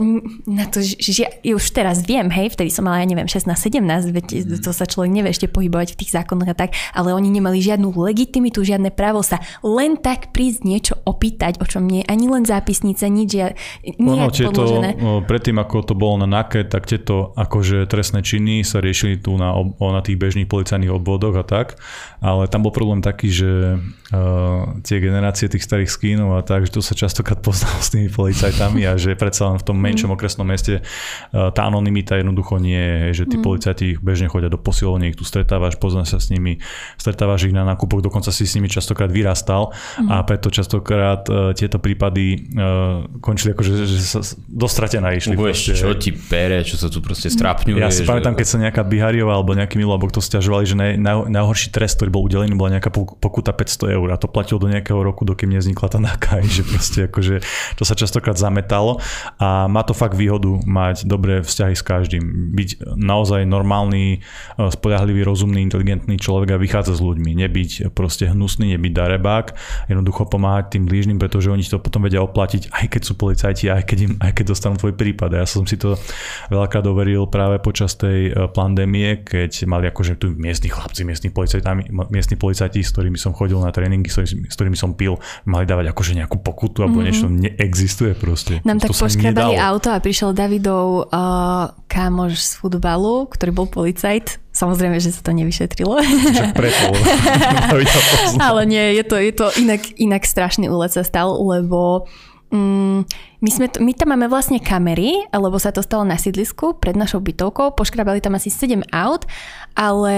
[SPEAKER 2] na to, že ja už teraz viem, hej, vtedy som mala, ja neviem, 16-17, veď mm. to sa človek nevie ešte pohybovať v tých zákonoch a tak, ale oni nemali žiadnu legitimitu, žiadne právo sa len tak prísť niečo opýtať, o čom nie, ani len zápisnice, nič, ono, tieto,
[SPEAKER 3] predtým ako to bolo na NAKE, tak tieto akože trestné činy sa riešili tu na, na tých bežných policajných obvodoch a tak, ale tam bol problém taký, že uh, tie generácie tých starých skínov a tak, že to sa častokrát poznalo s tými policajtami a že predsa len v tom menšom mm. okresnom meste uh, tá anonimita jednoducho nie je, že tí mm. policajti bežne chodia do posilovne, ich tu stretávaš, poznáš sa s nimi, stretávaš ich na nákupoch, dokonca si s nimi častokrát vyrastal mm. a preto častokrát uh, tieto prípady uh, končili ako, že, že sa dostratená išli.
[SPEAKER 1] Uvieš, čo ti pere, čo sa tu proste strapňuje.
[SPEAKER 3] Ja si že... pamätám, keď sa nejaká Bihariová alebo nejaký Milobok to stiažovali, že naj, naj, najhorší trest, ktorý bol udelený, bola nejaká pokuta 500 eur a to platilo do nejakého roku, dokým nevznikla tá nakaj, že proste akože to sa častokrát zametalo a má to fakt výhodu mať dobré vzťahy s každým. Byť naozaj normálny, e, spoľahlivý, rozumný, inteligentný človek a vychádzať s ľuďmi. Nebyť proste hnusný, nebyť darebák, jednoducho pomáhať tým blížnym, pretože oni to potom vedia oplatiť, aj keď sú policajti, aj keď, im, aj keď dostanú tvoj prípad. Ja som si to veľakrát overil práve počas tej e, pandémie, keď mali akože tu miestni chlapci, miestni policajti, miestni policajti, s ktorými som chodil na tréningy, s ktorými som pil, mali dávať akože nejakú pokutu alebo mm-hmm. niečo, neexistuje proste.
[SPEAKER 2] Nám to tak poškradali auto a prišiel Davidov uh, kámoš z futbalu, ktorý bol policajt Samozrejme, že sa to nevyšetrilo.
[SPEAKER 3] preto.
[SPEAKER 2] Ale nie, je to, je to inak, inak strašný úlet sa stal, lebo mm, my, sme my tam máme vlastne kamery, lebo sa to stalo na sídlisku pred našou bytovkou. Poškrabali tam asi 7 aut, ale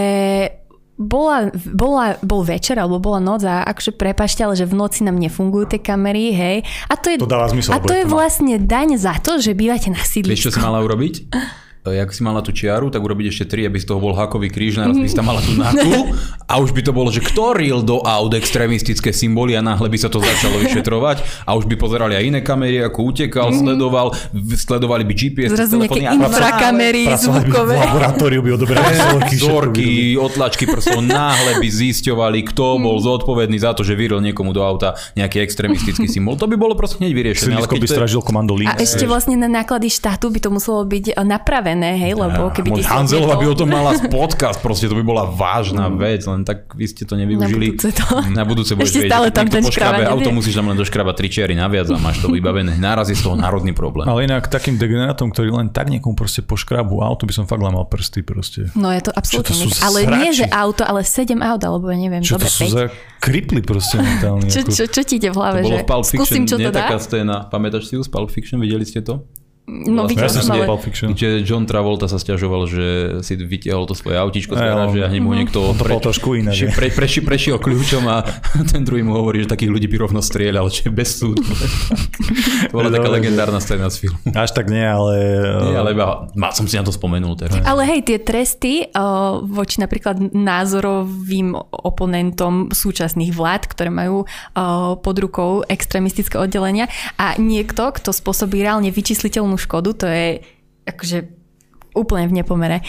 [SPEAKER 2] bola, bola, bol večer alebo bola noc a akože prepašte, ale že v noci nám nefungujú tie kamery, hej. A to je,
[SPEAKER 3] to dáva zmysel,
[SPEAKER 2] a to je vlastne daň za to, že bývate na sídlisku.
[SPEAKER 1] Vieš, čo si mala urobiť? jak si mala tú čiaru, tak urobiť ešte tri, aby z toho bol hakový kríž, naraz by si tam mala tú náku a už by to bolo, že kto ril do aut extrémistické symboly a náhle by sa to začalo vyšetrovať a už by pozerali aj iné kamery, ako utekal, mm. sledoval, sledovali by GPS.
[SPEAKER 2] Zrazu nejaké infrakamery zvukové.
[SPEAKER 3] V laboratóriu by odoberali
[SPEAKER 1] vzorky, otlačky prstov, náhle by zisťovali, kto bol zodpovedný za to, že vyril niekomu do auta nejaký extrémistický symbol. To by bolo proste hneď vyriešené.
[SPEAKER 3] By stražil komando
[SPEAKER 2] A ešte vlastne na náklady štátu by to muselo byť napravené otvorené, hej, lebo keby ty
[SPEAKER 1] Hanzelová by o tom mala podcast, proste to by bola vážna mm. vec, len tak vy ste to nevyužili.
[SPEAKER 2] Na budúce to.
[SPEAKER 1] Na budúce budeš
[SPEAKER 2] Ešte stále tam ten
[SPEAKER 1] škrabe auto, musíš tam len doškrabať tri čiary naviac a máš to vybavené. Náraz je z toho národný problém.
[SPEAKER 3] Ale inak takým degenerátom, ktorý len tak niekomu proste poškrabu auto, by som fakt mal prsty proste.
[SPEAKER 2] No je to absolútne. Ale srači? nie, že auto, ale sedem aut, alebo neviem,
[SPEAKER 3] čo dobre, to sú za kripli proste mentálne.
[SPEAKER 2] čo, čo, čo, ti ide v hlave?
[SPEAKER 1] To bolo
[SPEAKER 2] že
[SPEAKER 1] v Pulp Fiction,
[SPEAKER 2] skúsim, čo to dá?
[SPEAKER 1] taká scéna. Pamätáš si ju z Pulp Fiction? Videli ste to?
[SPEAKER 2] No, videl
[SPEAKER 3] som ale... Pulp Fiction.
[SPEAKER 1] Kde John Travolta sa stiažoval, že si vytiahol to svoje autíčko z garáže a hneď mu niekto
[SPEAKER 3] pre, trošku iné,
[SPEAKER 1] pre, pre, pre, prešiel kľúčom a ten druhý mu hovorí, že takých ľudí by rovno strieľal, že bez súdu. to bola taká legendárna scéna z filmu.
[SPEAKER 3] Až tak nie, ale...
[SPEAKER 1] Nie, ale iba, má som si na to spomenul teraz.
[SPEAKER 2] Ale hej, tie tresty uh, voči napríklad názorovým oponentom súčasných vlád, ktoré majú uh, pod rukou extrémistické oddelenia a niekto, kto spôsobí reálne vyčísliteľnú škodu, to je akože úplne v nepomere.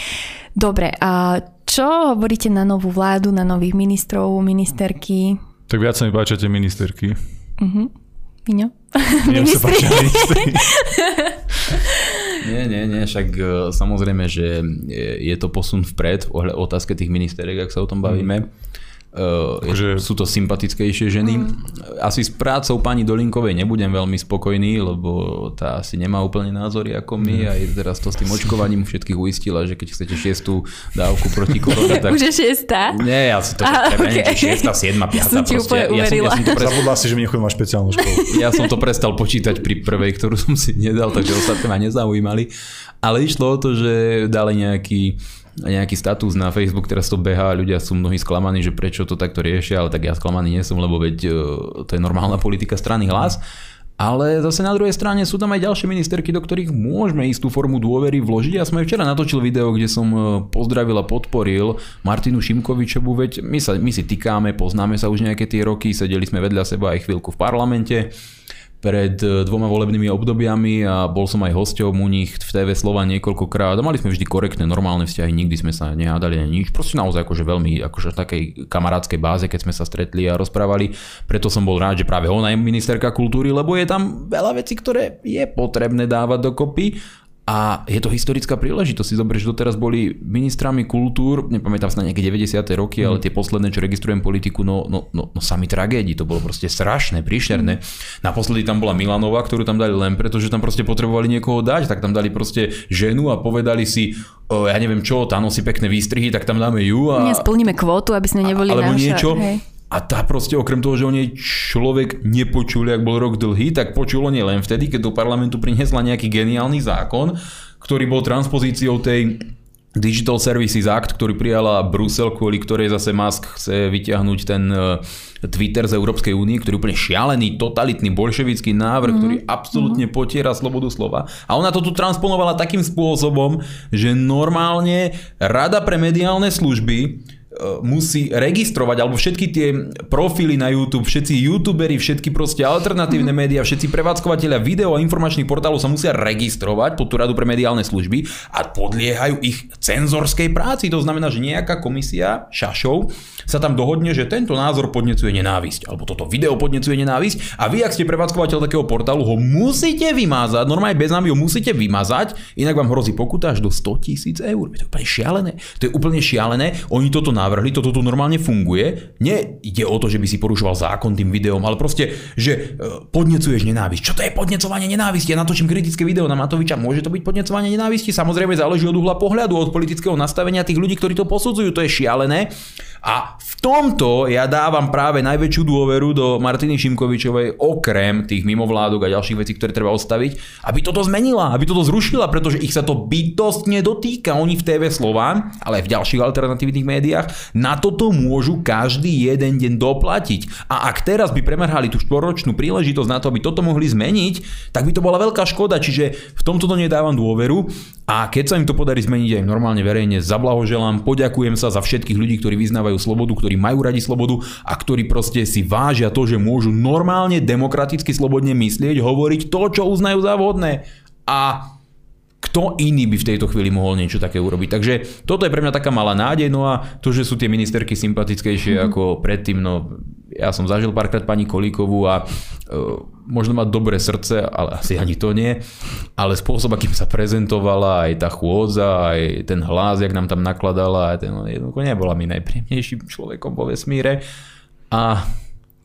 [SPEAKER 2] Dobre, a čo hovoríte na novú vládu, na nových ministrov, ministerky?
[SPEAKER 3] Tak viac sa mi páčia tie ministerky.
[SPEAKER 2] Uh-huh. Miňo?
[SPEAKER 3] Ministri.
[SPEAKER 1] nie, nie, nie, však e, samozrejme, že je, to posun vpred o otázke tých ministeriek, ak sa o tom bavíme. Mm. Uh, že... Sú to sympatickejšie ženy. Mm. Asi s prácou pani Dolinkovej nebudem veľmi spokojný, lebo tá asi nemá úplne názory ako my. Mm. Aj teraz to s tým očkovaním všetkých uistila, že keď chcete šiestú dávku proti korone, tak...
[SPEAKER 2] Už je šiestá?
[SPEAKER 1] Nie, ja si to ah, okay. šiestá, siedma, piatá. Ja som
[SPEAKER 2] ti úplne
[SPEAKER 1] ja
[SPEAKER 2] uverila. Ja som, ja som
[SPEAKER 3] to prestal... Zabudla si, že mi nechodím na špeciálnu školu.
[SPEAKER 1] ja som to prestal počítať pri prvej, ktorú som si nedal, takže ostatné ma nezaujímali. Ale išlo o to, že dali nejaký nejaký status na Facebook, teraz to behá, ľudia sú mnohí sklamaní, že prečo to takto riešia, ale tak ja sklamaný nie som, lebo veď e, to je normálna politika strany hlas. Ale zase na druhej strane sú tam aj ďalšie ministerky, do ktorých môžeme istú formu dôvery vložiť. Ja som aj včera natočil video, kde som e, pozdravil a podporil Martinu Šimkovičovu, veď my, sa, my si tykáme, poznáme sa už nejaké tie roky, sedeli sme vedľa seba aj chvíľku v parlamente pred e, dvoma volebnými obdobiami a bol som aj hosťom u nich v TV Slova niekoľkokrát a mali sme vždy korektné, normálne vzťahy, nikdy sme sa nehádali ani nič, proste naozaj akože veľmi akože takej kamarádskej báze, keď sme sa stretli a rozprávali, preto som bol rád, že práve ona je ministerka kultúry, lebo je tam veľa vecí, ktoré je potrebné dávať dokopy a je to historická príležitosť. Si zober, že doteraz boli ministrami kultúr, nepamätám sa na nejaké 90. roky, ale mhm. tie posledné, čo registrujem politiku, no, no, no, no sami tragédii. To bolo proste strašné, príšerné. Naposledy tam bola Milanova, ktorú tam dali len preto, že tam proste potrebovali niekoho dať, tak tam dali proste ženu a povedali si, o, ja neviem čo, tá nosí pekné výstrihy, tak tam dáme ju. A...
[SPEAKER 2] Nesplníme kvótu, aby sme neboli
[SPEAKER 1] Alebo niečo. Hej. A tá proste okrem toho, že o nej človek nepočul, ak bol rok dlhý, tak počul o nej len vtedy, keď do parlamentu priniesla nejaký geniálny zákon, ktorý bol transpozíciou tej Digital Services Act, ktorý prijala Brusel, kvôli ktorej zase Musk chce vyťahnuť ten e, Twitter z Európskej únie, ktorý je úplne šialený, totalitný, bolševický návrh, mm-hmm. ktorý absolútne mm-hmm. potiera slobodu slova. A ona to tu transponovala takým spôsobom, že normálne Rada pre mediálne služby musí registrovať, alebo všetky tie profily na YouTube, všetci youtuberi, všetky proste alternatívne mm-hmm. médiá, všetci prevádzkovateľia video a informačných portálov sa musia registrovať pod tú radu pre mediálne služby a podliehajú ich cenzorskej práci. To znamená, že nejaká komisia šašov sa tam dohodne, že tento názor podnecuje nenávisť, alebo toto video podnecuje nenávisť a vy, ak ste prevádzkovateľ takého portálu, ho musíte vymazať, normálne bez nami ho musíte vymazať, inak vám hrozí pokuta až do 100 tisíc eur. To je úplne šialené. To je úplne šialené. Oni toto navrhli, toto tu normálne funguje. Nie ide o to, že by si porušoval zákon tým videom, ale proste, že e, podnecuješ nenávisť. Čo to je podnecovanie nenávisti? Ja natočím kritické video na Matoviča, môže to byť podnecovanie nenávisti? Samozrejme záleží od uhla pohľadu, od politického nastavenia tých ľudí, ktorí to posudzujú, to je šialené. A v tomto ja dávam práve najväčšiu dôveru do Martiny Šimkovičovej, okrem tých mimovládok a ďalších vecí, ktoré treba odstaviť, aby toto zmenila, aby toto zrušila, pretože ich sa to bytostne dotýka. Oni v TV Slován, ale aj v ďalších alternatívnych médiách, na toto môžu každý jeden deň doplatiť. A ak teraz by premerhali tú štvoročnú príležitosť na to, aby toto mohli zmeniť, tak by to bola veľká škoda. Čiže v tomto to nedávam dôveru. A keď sa im to podarí zmeniť aj normálne verejne, zablahoželám, poďakujem sa za všetkých ľudí, ktorí vyznávajú slobodu, ktorí majú radi slobodu a ktorí proste si vážia to, že môžu normálne, demokraticky, slobodne myslieť, hovoriť to, čo uznajú za vhodné. A kto iný by v tejto chvíli mohol niečo také urobiť. Takže toto je pre mňa taká malá nádej, no a to, že sú tie ministerky sympatickejšie mm-hmm. ako predtým, no ja som zažil párkrát pani Kolíkovú a uh, možno má dobré srdce, ale asi ani to nie, ale spôsob, akým sa prezentovala, aj tá chôdza, aj ten hlas, jak nám tam nakladala, aj ten, no, jednoducho nebola mi najpríjemnejším človekom vo vesmíre. A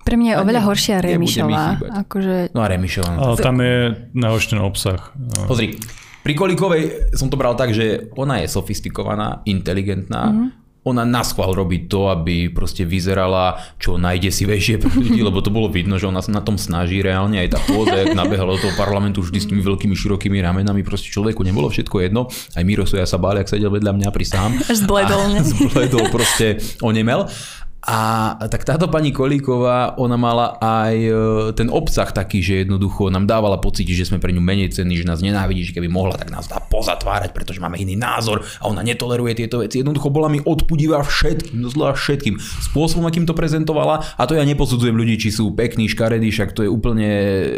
[SPEAKER 2] pre mňa je oveľa ne, horšia Remišová.
[SPEAKER 1] Akože... No a Remišová.
[SPEAKER 3] Ale tam je naočný obsah.
[SPEAKER 1] Pozri, pri Kolíkovej som to bral tak, že ona je sofistikovaná, inteligentná, mm-hmm ona na schvál robí to, aby proste vyzerala čo najdesivejšie pre ľudí, lebo to bolo vidno, že ona sa na tom snaží reálne aj tá pôda, jak nabehala do toho parlamentu vždy s tými veľkými širokými ramenami, proste človeku nebolo všetko jedno. Aj Miro ja sa bál, ak sedel vedľa mňa pri sám.
[SPEAKER 2] Až zbledol.
[SPEAKER 1] Zbledol, proste onemel. A tak táto pani Kolíková, ona mala aj e, ten obsah taký, že jednoducho nám dávala pocit, že sme pre ňu menej cenní, že nás nenávidí, že keby mohla, tak nás dá pozatvárať, pretože máme iný názor a ona netoleruje tieto veci. Jednoducho bola mi odpudivá všetkým, zlá všetkým. Spôsobom, akým to prezentovala, a to ja neposudzujem ľudí, či sú pekní, škaredí, však to je úplne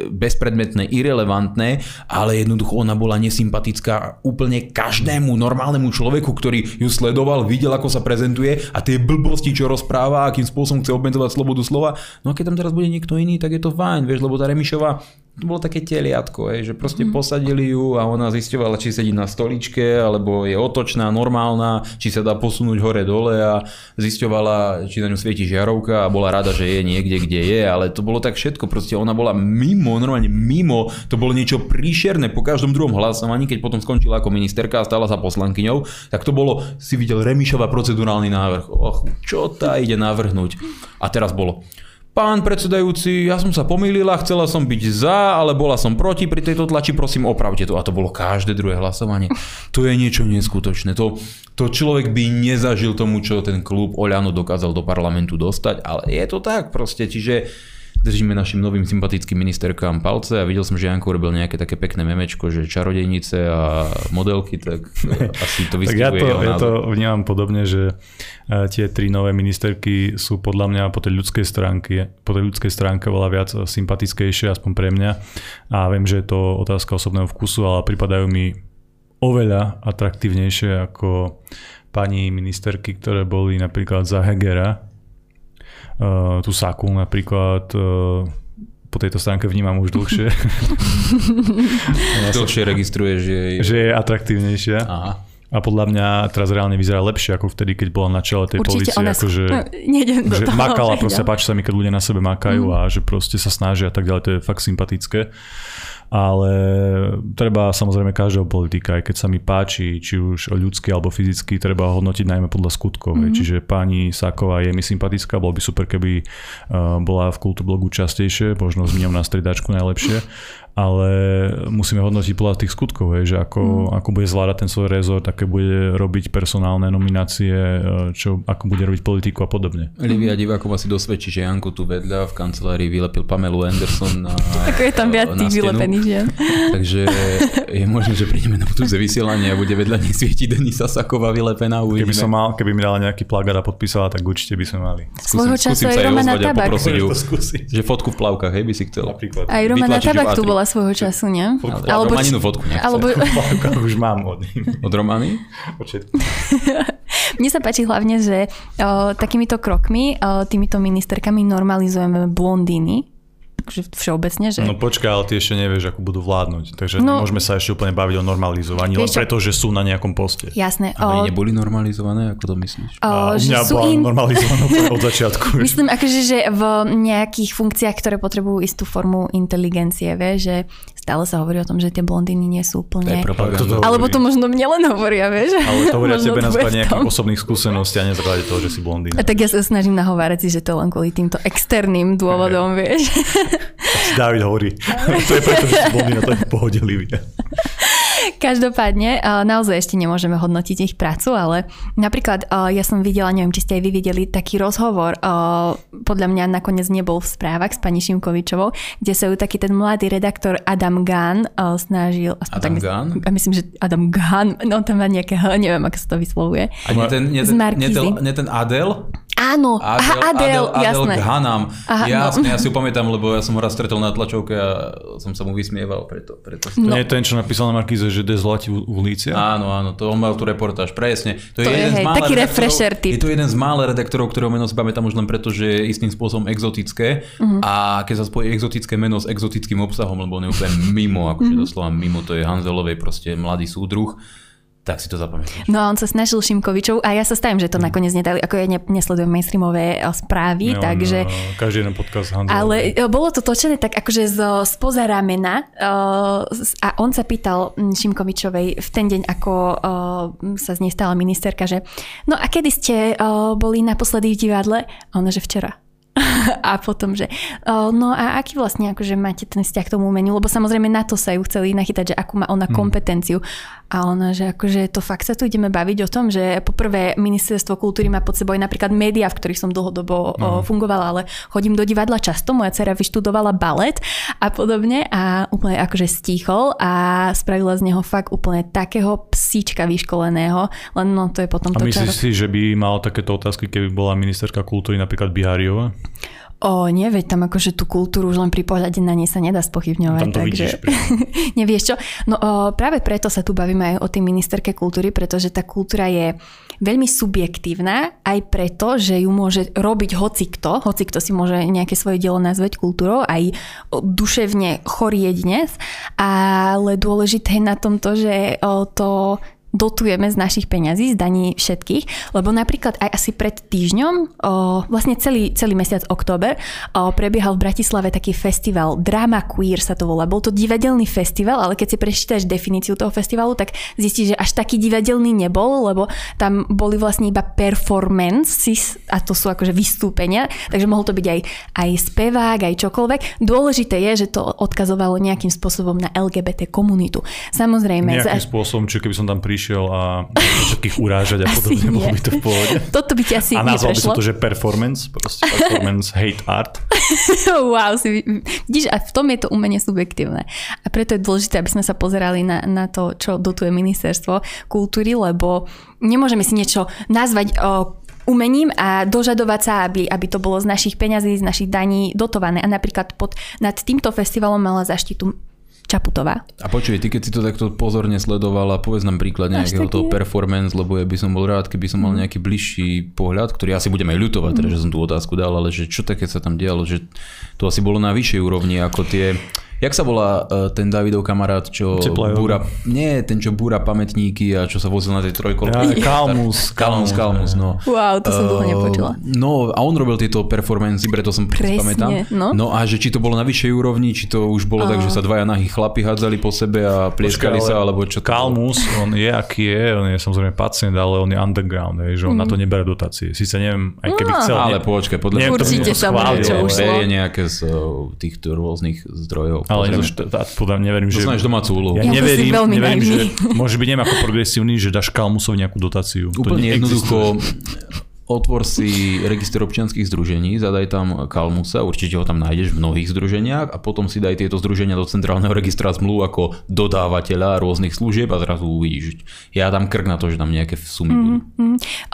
[SPEAKER 1] bezpredmetné, irrelevantné, ale jednoducho ona bola nesympatická úplne každému normálnemu človeku, ktorý ju sledoval, videl, ako sa prezentuje a tie blbosti, čo rozpráva, práva, akým spôsobom chce obmedzovať slobodu slova. No a keď tam teraz bude niekto iný, tak je to fajn, vieš, lebo tá Remišová to bolo také teliatko, že proste mm. posadili ju a ona zisťovala, či sedí na stoličke, alebo je otočná, normálna, či sa dá posunúť hore-dole a zisťovala, či na ňu svieti žiarovka a bola rada, že je niekde, kde je, ale to bolo tak všetko, proste ona bola mimo, normálne mimo, to bolo niečo príšerné po každom druhom hlasovaní, keď potom skončila ako ministerka a stala sa poslankyňou, tak to bolo, si videl Remišova procedurálny návrh, och, čo tá ide navrhnúť. A teraz bolo, Pán predsedajúci, ja som sa pomýlila, chcela som byť za, ale bola som proti pri tejto tlači, prosím opravte to. A to bolo každé druhé hlasovanie. To je niečo neskutočné. To, to človek by nezažil tomu, čo ten klub Oľano dokázal do parlamentu dostať, ale je to tak proste. Čiže držíme našim novým sympatickým ministerkám palce a videl som, že Janko robil nejaké také pekné memečko, že čarodejnice a modelky, tak asi to vystihuje
[SPEAKER 3] Tak ja to, ja to vnímam podobne, že e, tie tri nové ministerky sú podľa mňa po tej ľudskej stránke, po tej ľudskej stránke veľa viac sympatickejšie, aspoň pre mňa. A viem, že je to otázka osobného vkusu, ale pripadajú mi oveľa atraktívnejšie ako pani ministerky, ktoré boli napríklad za Hegera, uh, tú saku napríklad uh, po tejto stránke vnímam už dlhšie.
[SPEAKER 1] dlhšie registruje, že je...
[SPEAKER 3] Že je atraktívnejšia. Aha. A podľa mňa teraz reálne vyzerá lepšie ako vtedy, keď bola na čele tej Určite policie. Akože, no, že toho, makala, proste páči sa mi, keď ľudia na sebe makajú mm. a že proste sa snažia a tak ďalej. To je fakt sympatické ale treba samozrejme každého politika, aj keď sa mi páči, či už ľudský alebo fyzicky, treba hodnotiť najmä podľa skutkov. Mm-hmm. Čiže pani Sáková je mi sympatická, bolo by super, keby uh, bola v kultúrblogu častejšie, možno s ňou na stredačku najlepšie ale musíme hodnotiť podľa tých skutkov, hej, že ako, mm. ako bude zvládať ten svoj rezort, aké bude robiť personálne nominácie, e, čo, ako bude robiť politiku a podobne.
[SPEAKER 1] Livia divákom asi dosvedčí, že Janko tu vedľa v kancelárii vylepil Pamelu Anderson na
[SPEAKER 2] Ako je tam viac tých vylepených žien.
[SPEAKER 1] Takže je možné, že prídeme na budúce vysielanie a bude vedľa nej svietiť Denisa Saková vylepená.
[SPEAKER 3] Uvidíme. Keby som mal, keby mi dala nejaký plagát a podpísala, tak určite by sme mali.
[SPEAKER 2] Svojho času aj Romana Tabak.
[SPEAKER 1] Že fotku v plavkách, hej, by si chcel.
[SPEAKER 2] Napríklad. Aj Romana Tabak tu bola svojho času, nie?
[SPEAKER 1] Ale, alebo, Romaninu fotku nechcem. Alebo...
[SPEAKER 3] už mám od
[SPEAKER 1] Od Romany?
[SPEAKER 2] Mne sa páči hlavne, že o, takýmito krokmi, o, týmito ministerkami normalizujeme blondíny akože všeobecne. Že...
[SPEAKER 3] No počkaj, ale ty ešte nevieš, ako budú vládnuť. Takže no, môžeme sa ešte úplne baviť o normalizovaní, len preto, že sú na nejakom poste.
[SPEAKER 2] Jasné.
[SPEAKER 1] A o... neboli normalizované, ako to myslíš?
[SPEAKER 3] O, a že sú bola in... normalizovaná od začiatku.
[SPEAKER 2] Myslím, akože, že v nejakých funkciách, ktoré potrebujú istú formu inteligencie, vie, že stále sa hovorí o tom, že tie blondiny nie sú úplne...
[SPEAKER 3] To
[SPEAKER 2] Alebo to možno mne len hovoria, vieš?
[SPEAKER 3] Ale to hovoria tebe na základe nejakých osobných skúseností a na základe toho, že si blondína.
[SPEAKER 2] A tak ja sa snažím nahovárať si, že to len kvôli týmto externým dôvodom, vieš.
[SPEAKER 3] David hovorí. to je preto, že si blondína, to v pohode, Livia.
[SPEAKER 2] Každopádne, naozaj ešte nemôžeme hodnotiť ich prácu, ale napríklad ja som videla, neviem, či ste aj vy videli, taký rozhovor, podľa mňa nakoniec nebol v správach s pani Šimkovičovou, kde sa ju taký ten mladý redaktor Adam Gahn snažil...
[SPEAKER 1] Adam tak myslím, Gahn?
[SPEAKER 2] Myslím, že Adam Gahn, no tam má nejaké neviem, ako sa to vyslovuje.
[SPEAKER 1] A nie ten, nie ten, nie ten, nie ten Adel?
[SPEAKER 2] Áno, Adel, Aha, Adel, Adel, jasné.
[SPEAKER 1] Adel Ghanam. Aha, jasné, no. ja si ho pamätám, lebo ja som ho raz stretol na tlačovke a som sa mu vysmieval. Preto, preto
[SPEAKER 3] no. Nie je ten, čo napísal na Markíze, že de zlatí ulici?
[SPEAKER 1] Áno, áno, to on mal tú reportáž, presne.
[SPEAKER 2] To, to je, je jeden hej, z taký refresher typ.
[SPEAKER 1] Je to jeden z mála redaktorov, ktorého meno si pamätám už len preto, že je istým spôsobom exotické uh-huh. a keď sa spojí exotické meno s exotickým obsahom, lebo on je úplne mimo, akože uh-huh. doslova mimo, to je Hanzelovej proste mladý súdruh tak si to zapamätáš.
[SPEAKER 2] No a on sa snažil Šimkovičov a ja sa stavím, že to mm. nakoniec nedali, ako ja ne, nesledujem mainstreamové eh, správy, no, takže...
[SPEAKER 3] No, každý jeden podcast
[SPEAKER 2] Hanzo. Ale eh, bolo to točené tak akože z, spoza ramena uh, a on sa pýtal hm, Šimkovičovej v ten deň, ako sa z nej stala ministerka, že no a kedy ste boli naposledy v divadle? A ona, že včera. a potom, že no a aký vlastne akože máte ten vzťah k tomu umeniu, lebo samozrejme na to sa ju chceli nachytať, že akú má ona hmm. kompetenciu. A ona, že akože to fakt sa tu ideme baviť o tom, že poprvé ministerstvo kultúry má pod sebou aj napríklad médiá, v ktorých som dlhodobo mm. fungovala, ale chodím do divadla často, moja dcera vyštudovala balet a podobne a úplne akože stíchol a spravila z neho fakt úplne takého psíčka vyškoleného, len no to je potom
[SPEAKER 3] a
[SPEAKER 2] to,
[SPEAKER 3] myslíš si, že by mal takéto otázky, keby bola ministerka kultúry napríklad Bihariova?
[SPEAKER 2] O, nie, veď tam akože tú kultúru už len pri pohľade na nej sa nedá spochybňovať.
[SPEAKER 3] Tam to takže...
[SPEAKER 2] Nevieš čo? No o, práve preto sa tu bavíme aj o tej ministerke kultúry, pretože tá kultúra je veľmi subjektívna, aj preto, že ju môže robiť hoci kto, hoci kto si môže nejaké svoje dielo nazvať kultúrou, aj duševne chorý dnes, ale dôležité je na tom to, že o, to dotujeme z našich peňazí, z daní všetkých, lebo napríklad aj asi pred týždňom, o, vlastne celý, celý mesiac október, o, prebiehal v Bratislave taký festival Drama Queer sa to volá. Bol to divadelný festival, ale keď si prečítaš definíciu toho festivalu, tak zistíš, že až taký divadelný nebol, lebo tam boli vlastne iba performances a to sú akože vystúpenia, takže mohol to byť aj, aj spevák, aj čokoľvek. Dôležité je, že to odkazovalo nejakým spôsobom na LGBT komunitu. Samozrejme.
[SPEAKER 3] Nejakým za... spôsobom, či keby som tam prišiel prišiel a všetkých urážať a podobne, bolo by to v pohode.
[SPEAKER 2] Toto by ti asi
[SPEAKER 3] A nazval by som to, že performance, proste performance hate art.
[SPEAKER 2] wow, si, vidíš, a v tom je to umenie subjektívne. A preto je dôležité, aby sme sa pozerali na, na to, čo dotuje ministerstvo kultúry, lebo nemôžeme si niečo nazvať o, umením a dožadovať sa, aby, aby to bolo z našich peňazí, z našich daní dotované. A napríklad pod, nad týmto festivalom mala zaštitu Čaputová.
[SPEAKER 1] A počuj, ty keď si to takto pozorne sledovala, povedz nám príklad nejakého toho performance, lebo ja by som bol rád, keby som mal mhm. nejaký bližší pohľad, ktorý asi budeme aj ľutovať, mm. teda, že som tú otázku dal, ale že čo také sa tam dialo, že to asi bolo na vyššej úrovni ako tie Jak sa volá uh, ten Davidov kamarát, čo
[SPEAKER 3] Teplajov.
[SPEAKER 1] búra... Nie, ten, čo búra pamätníky a čo sa vozil na tej trojkolke.
[SPEAKER 3] Ja, Kalmus.
[SPEAKER 1] Kalmus, Kalmus, no.
[SPEAKER 2] Wow, to som uh, dlho nepočula.
[SPEAKER 1] No a on robil tieto performancy, preto som
[SPEAKER 2] Presne, pamätám.
[SPEAKER 1] No. no a že či to bolo na vyššej úrovni, či to už bolo uh. tak, že sa dvaja nahí chlapi hádzali po sebe a plieskali Počkaj, sa, alebo čo to
[SPEAKER 3] Kalmus, on je aký je, on je samozrejme pacient, ale on je underground, je, že on mm. na to neberá dotácie. Sice neviem, aj keby no. chcel.
[SPEAKER 1] Ale počkaj, podľa
[SPEAKER 2] mňa Určite sa čo
[SPEAKER 1] ušlo. Je nejaké z týchto rôznych zdrojov.
[SPEAKER 3] Ale podľa neverím,
[SPEAKER 1] že...
[SPEAKER 3] To
[SPEAKER 1] domácu úlohu.
[SPEAKER 3] Ja, ja neverím, neverím že môže byť neviem ako progresívny, že dáš Kalmusovi nejakú dotáciu.
[SPEAKER 1] Úplne to jednoducho otvor si register občianských združení, zadaj tam Kalmusa, určite ho tam nájdeš v mnohých združeniach a potom si daj tieto združenia do centrálneho registra zmluv ako dodávateľa rôznych služieb a zrazu uvidíš. Ja dám krk na to, že tam nejaké sumy mm-hmm. budú.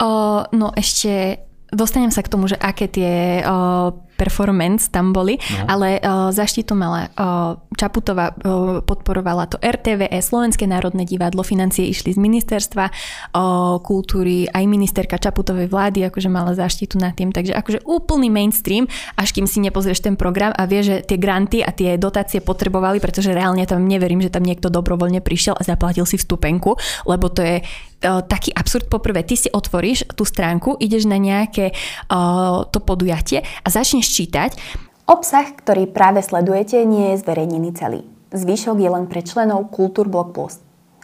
[SPEAKER 2] O, no ešte dostanem sa k tomu, že aké tie o, performance tam boli, no. ale uh, zaštitu mala uh, Čaputová, uh, podporovala to RTVS, Slovenské národné divadlo, financie išli z ministerstva uh, kultúry, aj ministerka Čaputovej vlády akože mala zaštitu nad tým, takže akože úplný mainstream, až kým si nepozrieš ten program a vieš, že tie granty a tie dotácie potrebovali, pretože reálne tam neverím, že tam niekto dobrovoľne prišiel a zaplatil si vstupenku, lebo to je taký absurd. Poprvé, ty si otvoríš tú stránku, ideš na nejaké uh, to podujatie a začneš čítať.
[SPEAKER 4] Obsah, ktorý práve sledujete, nie je zverejnený celý. Zvyšok je len pre členov Kultúrblog Plus.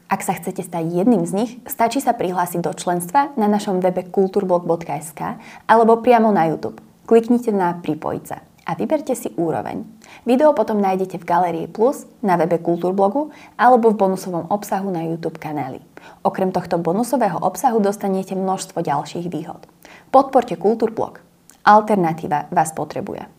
[SPEAKER 4] Ak sa chcete stať jedným z nich, stačí sa prihlásiť do členstva na našom webe kulturblog.sk alebo priamo na YouTube. Kliknite na Pripojiť sa a vyberte si úroveň. Video potom nájdete v Galerii Plus, na webe Kultúrblogu alebo v bonusovom obsahu na YouTube kanáli. Okrem tohto bonusového obsahu dostanete množstvo ďalších výhod. Podporte Kultúrblog. Alternatíva vás potrebuje.